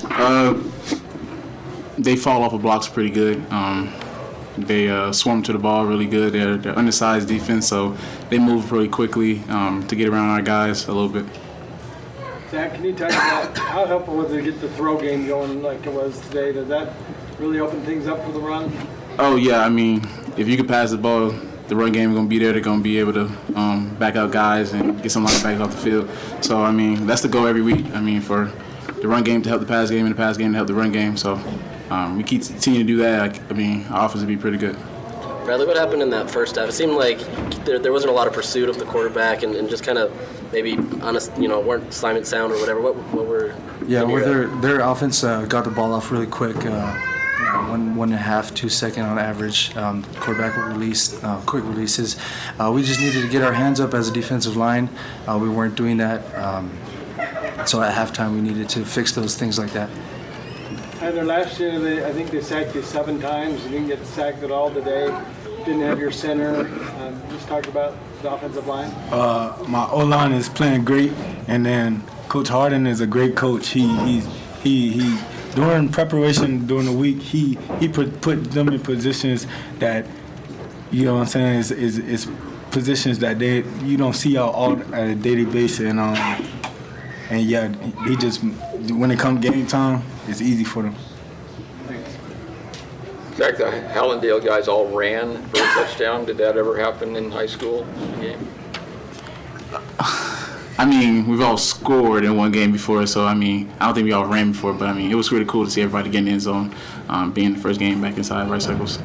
Uh, they fall off of blocks pretty good. Um, they uh, swarm to the ball really good. They're, they're undersized defense, so they move really quickly um, to get around our guys a little bit. Zack, can you talk about how helpful was it to get the throw game going like it was today? Did that really open things up for the run? Oh yeah, I mean, if you can pass the ball, the run game is gonna be there. They're gonna be able to um, back out guys and get some linebackers off the field. So I mean, that's the goal every week. I mean, for the run game to help the pass game and the pass game to help the run game. So um, we keep continuing to do that. Like, I mean, our offense would be pretty good. Bradlee, what happened in that first half? It seemed like there, there wasn't a lot of pursuit of the quarterback and, and just kind of maybe honest, you know, weren't assignment sound or whatever. What, what were Yeah, some where their their offense uh, got the ball off really quick. Uh, you know, one one and a half, two second on average. Um, quarterback release uh, quick releases. Uh, we just needed to get our hands up as a defensive line. Uh, we weren't doing that. Um, so at halftime, we needed to fix those things like that. Either last year, they, I think they sacked you seven times. You didn't get sacked at all today. Didn't have your center. Um, just talk about the offensive line. Uh, my O line is playing great, and then Coach Harding is a great coach. He he's, he he during preparation during the week he he put put them in positions that you know what I'm saying is is, is positions that they you don't see out all on a daily basis, and um and yeah he just when it comes game time it's easy for them. Zack, the Hallandale guys all ran for a touchdown. Did that ever happen in high school game? I mean, we've all scored in one game before, so I mean, I don't think we all ran before, but I mean, it was really cool to see everybody get in the end zone, um, being the first game back inside right circles.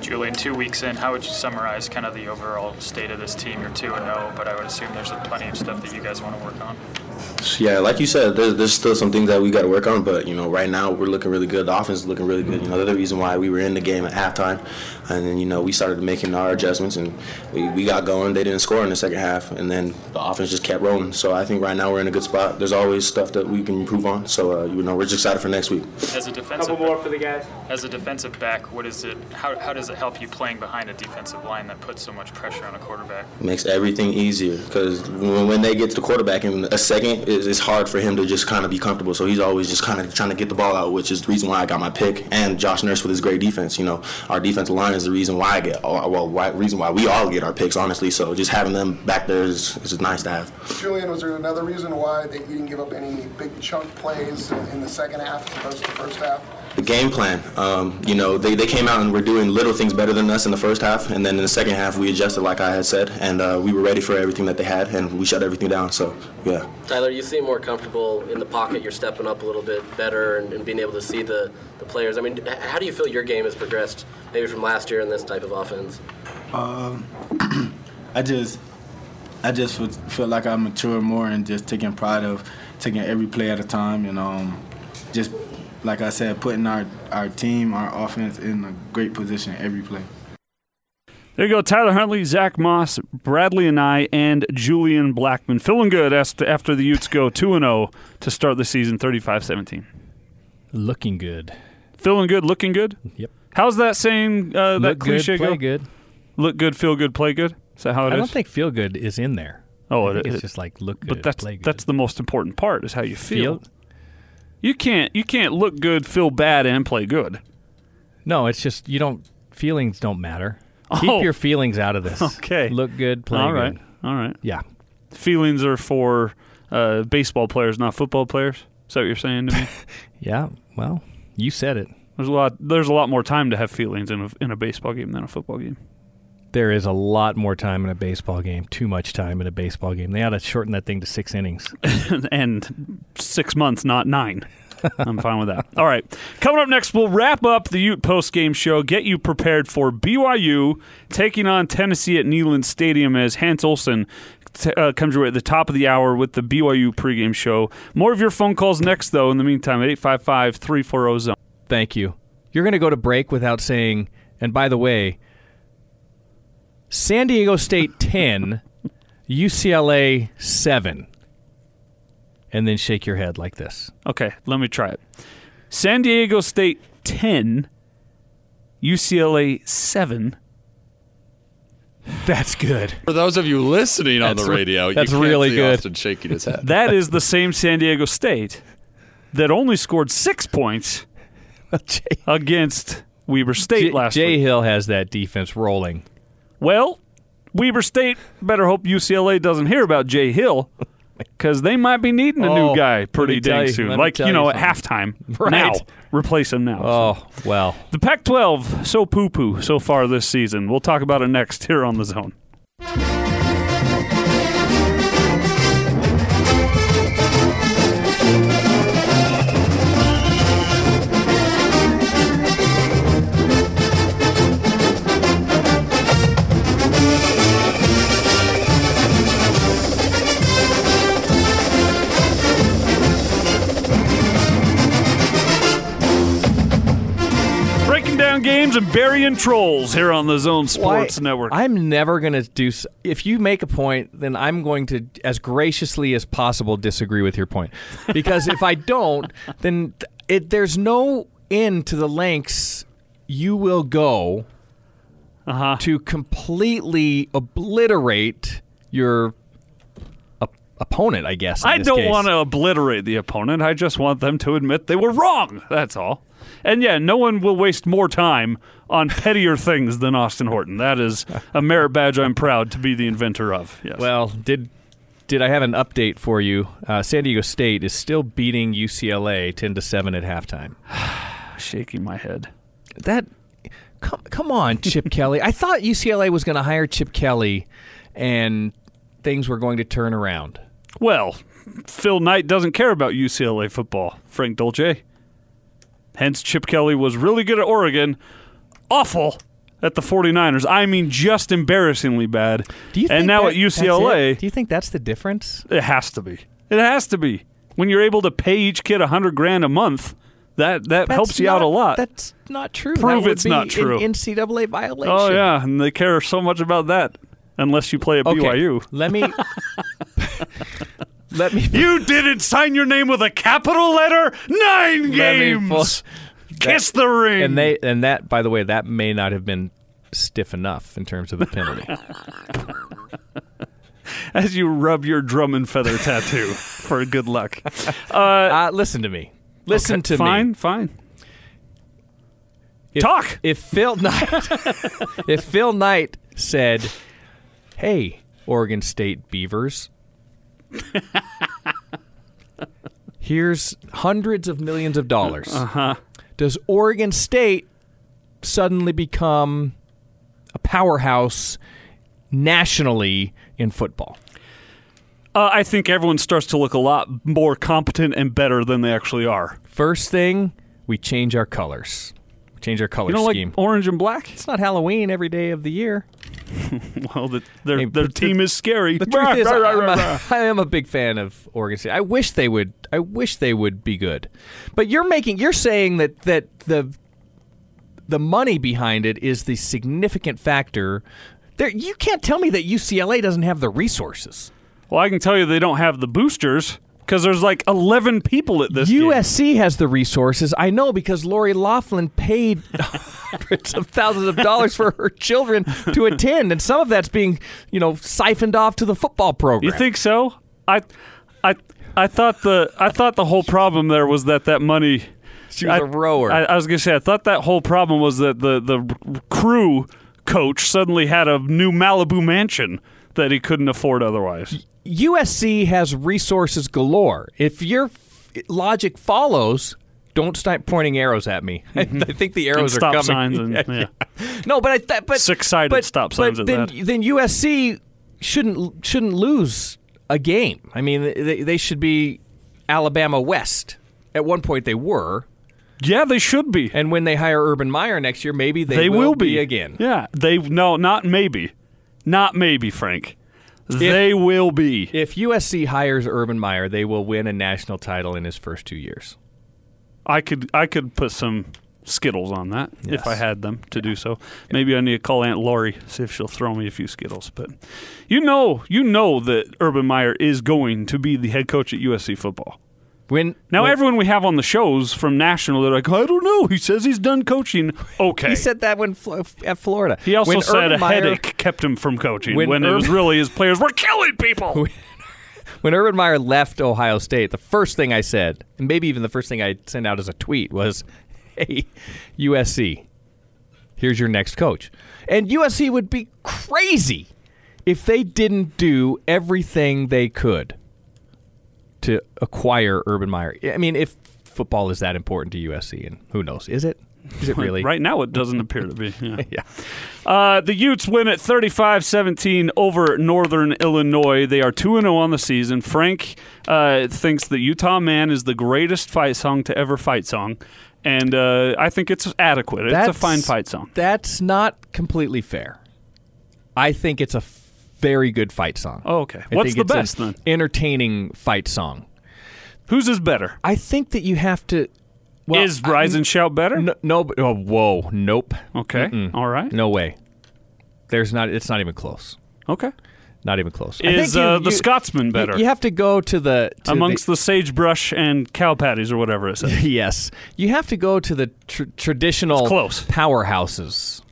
Julian, two weeks in, how would you summarize kind of the overall state of this team? You're 2 and 0, but I would assume there's plenty of stuff that you guys want to work on. Yeah, like you said, there's, there's still some things that we got to work on, but you know, right now we're looking really good. The offense is looking really good. You know, they're the reason why we were in the game at halftime, and then you know we started making our adjustments and we, we got going. They didn't score in the second half, and then the offense just kept rolling. So I think right now we're in a good spot. There's always stuff that we can improve on. So uh, you know, we're just excited for next week. As a defensive Couple more for the guys. As a defensive back, what is it? How, how does it help you playing behind a defensive line that puts so much pressure on a quarterback? makes everything easier because when, when they get to the quarterback in a second, it's, it's hard for him to just kind of be comfortable. So he's always just kind of trying to get the ball out, which is the reason why I got my pick. And Josh Nurse with his great defense. You know, our defensive line is the reason why I get, uh, well, why, reason why we all get our picks, honestly. So just having them back there is, is nice to have. Julian, was there another reason why they didn't give up any big chunk plays in the second half as opposed to the first half? The game plan. Um, you know, they, they came out and were doing little things better than us in the first half, and then in the second half we adjusted, like I had said, and uh, we were ready for everything that they had, and we shut everything down. So, yeah. Tyler, you seem more comfortable in the pocket. You're stepping up a little bit better and, and being able to see the, the players. I mean, how do you feel your game has progressed, maybe from last year in this type of offense? Um, I just, I just feel, feel like I mature more and just taking pride of taking every play at a time, and um, just like I said, putting our our team, our offense in a great position every play. There you go, Tyler Huntley, Zack Moss, Bradlee Anae, and Julian Blackmon. Feeling good as after the Utes go 2 0 to start the season 35 17. Looking good. Feeling good, looking good? Yep. How's that saying, uh, that Look good, cliche play go? good. Look good, feel good, play good? Is that how it I is? don't think feel good is in there. Oh, I it think is. it's just like look good, But that's play good. that's the most important part is how you feel. Feel- You can't you can't look good, feel bad, and play good. No, it's just you don't. Feelings don't matter. Oh. Keep your feelings out of this. Okay. Look good, play All right, good. all right. Yeah. Feelings are for uh, baseball players, not football players. Is that what you're saying to me? Yeah. Well, you said it. There's a lot. There's a lot more time to have feelings in a, in a baseball game than a football game. There is a lot more time in a baseball game. Too much time in a baseball game. They ought to shorten that thing to six innings. and six months, not nine. I'm fine with that. All right. Coming up next, we'll wrap up the Ute post game show, get you prepared for BYU taking on Tennessee at Neyland Stadium as Hans Olsen t- uh, comes your way at the top of the hour with the BYU pregame show. More of your phone calls next, though. In the meantime, at 855 340 zone. Thank you. You're going to go to break without saying, and by the way, San Diego State 10, UCLA 7. And then shake your head like this. Okay, let me try it. San Diego State 10, UCLA 7. That's good. For those of you listening on That's the re- radio, you that's can't really see good. Austin shaking his head. That is the same San Diego State that only scored six points against Weber State J- last Jay week. Hill has that defense rolling. Well, Weber State better hope UCLA doesn't hear about Jay Hill because they might be needing a Oh, new guy pretty dang you- soon. Like, you know, you at halftime. Right. Now. Replace him now. Oh, well. The Pac 12, so poo poo so far this season. We'll talk about it next here on the zone. Games and burying trolls here on the Zone Sports Why- Network. I'm never going to do. If you make a point, then I'm going to, as graciously as possible, disagree with your point. Because if I don't, then it there's no end to the lengths you will go Uh-huh. to completely obliterate your op- opponent. I guess. in I don't want to obliterate the opponent. I just want them to admit they were wrong. That's all. And yeah, no one will waste more time on pettier things than Austin Horton. That is a merit badge I'm proud to be the inventor of. Yes. Well, did did I have an update for you? Uh, San Diego State is still beating UCLA ten to seven at halftime. Shaking my head. That come come on, Chip Kelly. I thought UCLA was going to hire Chip Kelly, and things were going to turn around. Well, Phil Knight doesn't care about UCLA football, Frank Dolce. Hence, Chip Kelly was really good at Oregon, awful at the 49ers. I mean, just embarrassingly bad. Do you and think now that- at UCLA. Do you think that's the difference? It has to be. It has to be. When you're able to pay each kid a hundred grand a month, that that That's helps you out a lot. That's not true. Prove it's not true. An NCAA violation. oh yeah, and they care so much about that. Unless you play at Okay, BYU. Let me. let me. You didn't sign your name with a capital letter. Nine games. Kiss that- the ring. And they and that by the way, that may not have been stiff enough in terms of the penalty. As you rub your drum and feather tattoo for good luck. Uh, uh, listen to me. Listen okay, to fine, me. Fine, If, Talk. If Phil Knight, if Phil Knight said, "Hey, Oregon State Beavers, here's hundreds of millions of dollars," uh-huh. does Oregon State suddenly become a powerhouse nationally in football? Uh, I think everyone starts to look a lot more competent and better than they actually are. First thing, we change our colors. Change our color You don't scheme. like orange and black? it's not Halloween every day of the year. well, the, their Hey, their but the- team is scary. The truth is, I'm a, I am a big fan of Oregon State. I wish they would. I wish they would be good. But you're making. You're saying that that the the money behind it is the significant factor. There, you can't tell me that UCLA doesn't have the resources. Well, I can tell you they don't have the boosters because there's like 11 people at this game. USC has the resources. I know because Lori Loughlin paid hundreds of thousands of dollars for her children to attend, and some of that's being, you know, siphoned off to the football program. You think so? I, I, I thought the I thought the whole problem there was that that money. She was a a rower. I, I was gonna say I thought that whole problem was that the the crew coach suddenly had a new Malibu mansion that he couldn't afford otherwise. USC has resources galore. If your f- logic follows, don't start pointing arrows at me. I think the arrows Mm-hmm. And are stop coming. signs and- yeah. No, but I th- but Six-sided but, stop signs But then, that. then USC shouldn't shouldn't lose a game. I mean, they, they should be Alabama West. At one point, they were. Yeah, they should be. And when they hire Urban Meyer next year, maybe they, They, will, be. again. Yeah, they no, not maybe, not maybe, Frank. They will be. If USC hires Urban Meyer, they will win a national title in his first two years. I could I could put some Skittles on that if I had them to do so. Maybe I need to call Aunt Lori see if she'll throw me a few Skittles. But you know, you know that Urban Meyer is going to be the head coach at USC football. When now when- everyone we have on the shows from national, they're like, I don't know. He says he's done coaching. Okay. He said that when at Florida. He also When said Urban a Meyer- headache kept him from coaching When when, it was really his players were killing people. when Urban Meyer left Ohio State, the first thing I said, and maybe even the first thing I sent out as a tweet was, "Hey, USC, here's your next coach." And USC would be crazy if they didn't do everything they could to acquire Urban Meyer. I mean, if football is that important to USC, and who knows, is it? Is it really? Right now, it doesn't appear to be. Yeah. Uh, the Utes win at 35 17 over Northern Illinois. They are 2 0 on the season. Frank uh, thinks that Utah Man is the greatest fight song to ever fight song. And uh, I think it's adequate. It's a fine fight song. That's not completely fair. I think it's a very good fight song. Oh, okay. I What's think the it's best then? Entertaining fight song. Whose is better? I think that you have to. Well, is Rise I- and Shout better? No, no but- oh, whoa, nope. Okay, Mm-mm. all right. No way. There's not. It's not even close. Okay. Not even close. Is you- uh, the you- Scotsman better? You, have to go to the to Amongst the, sagebrush and cow patties or whatever it says. yes, you have to go to the tr- traditional It's close. powerhouses.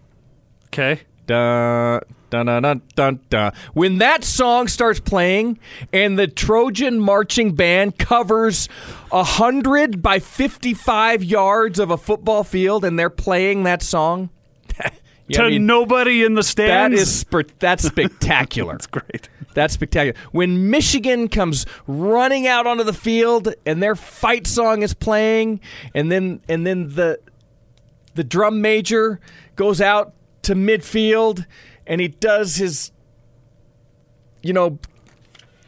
Okay. Dun, dun, dun, dun, dun, dun. When that song starts playing and the Trojan marching band covers a hundred by fifty-five yards of a football field, and they're playing that song, to I mean, nobody in the stands. is spe- that's spectacular. That's great. That's spectacular. When Michigan comes running out onto the field and their fight song is playing, and then and then the the drum major goes out to midfield and he does his you know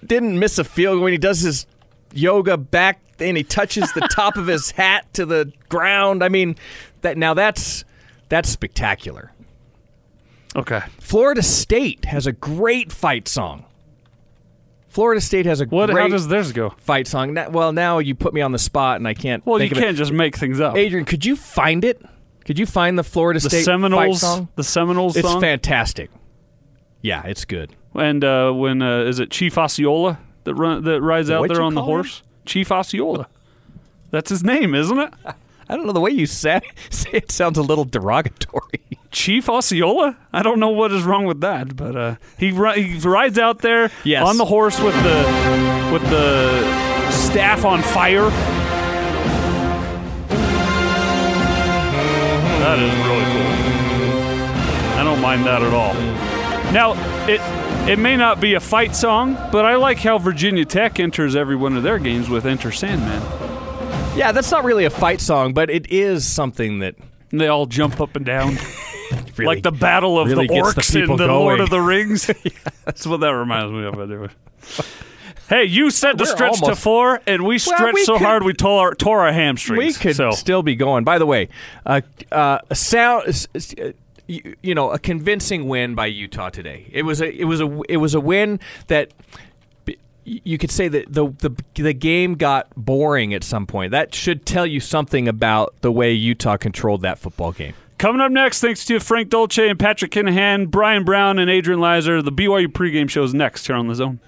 didn't miss a field when he does his yoga back and he touches the top of his hat to the ground. I mean that now that's that's spectacular. Okay. Florida State has a great fight song. Florida State has a What? great How does theirs go? fight song. Well, now you put me on the spot and I can't. Well, you of it. can't just make things up. Adrian, could you find it? Could you find the Florida the State Seminoles, song? the Seminoles It's song. fantastic. Yeah, it's good. And uh, when uh, is it Chief Osceola that run that rides out What'd there on the call him? horse? Chief Osceola. That's his name, isn't it? I don't know the way you say, say it sounds a little derogatory. Chief Osceola? I don't know what is wrong with that, but uh, he ri- he rides out there Yes. on the horse with the with the staff on fire. That is really cool. I don't mind that at all. Now, it it may not be a fight song, but I like how Virginia Tech enters every one of their games with Enter Sandman. Yeah, that's not really a fight song, but it is something that they all jump up and down. Really- like the battle of really the gets the orcs in the going. Lord of the Rings. That's what that reminds me of. Hey, you said to We're stretch to almost- four, and we stretched we so could- hard we tore our, tore our hamstrings. We could so. still be going. By the way, uh, uh, a sound, s- s- uh, you, you know, a convincing win by Utah today. It was a, it was a, it was a win that b- you could say that the, the the game got boring at some point. That should tell you something about the way Utah controlled that football game. Coming up next, thanks to Frank Dolce and Patrick Kinahan, Brian Brown and Adrian Lizer, the BYU pregame show is next here on the zone.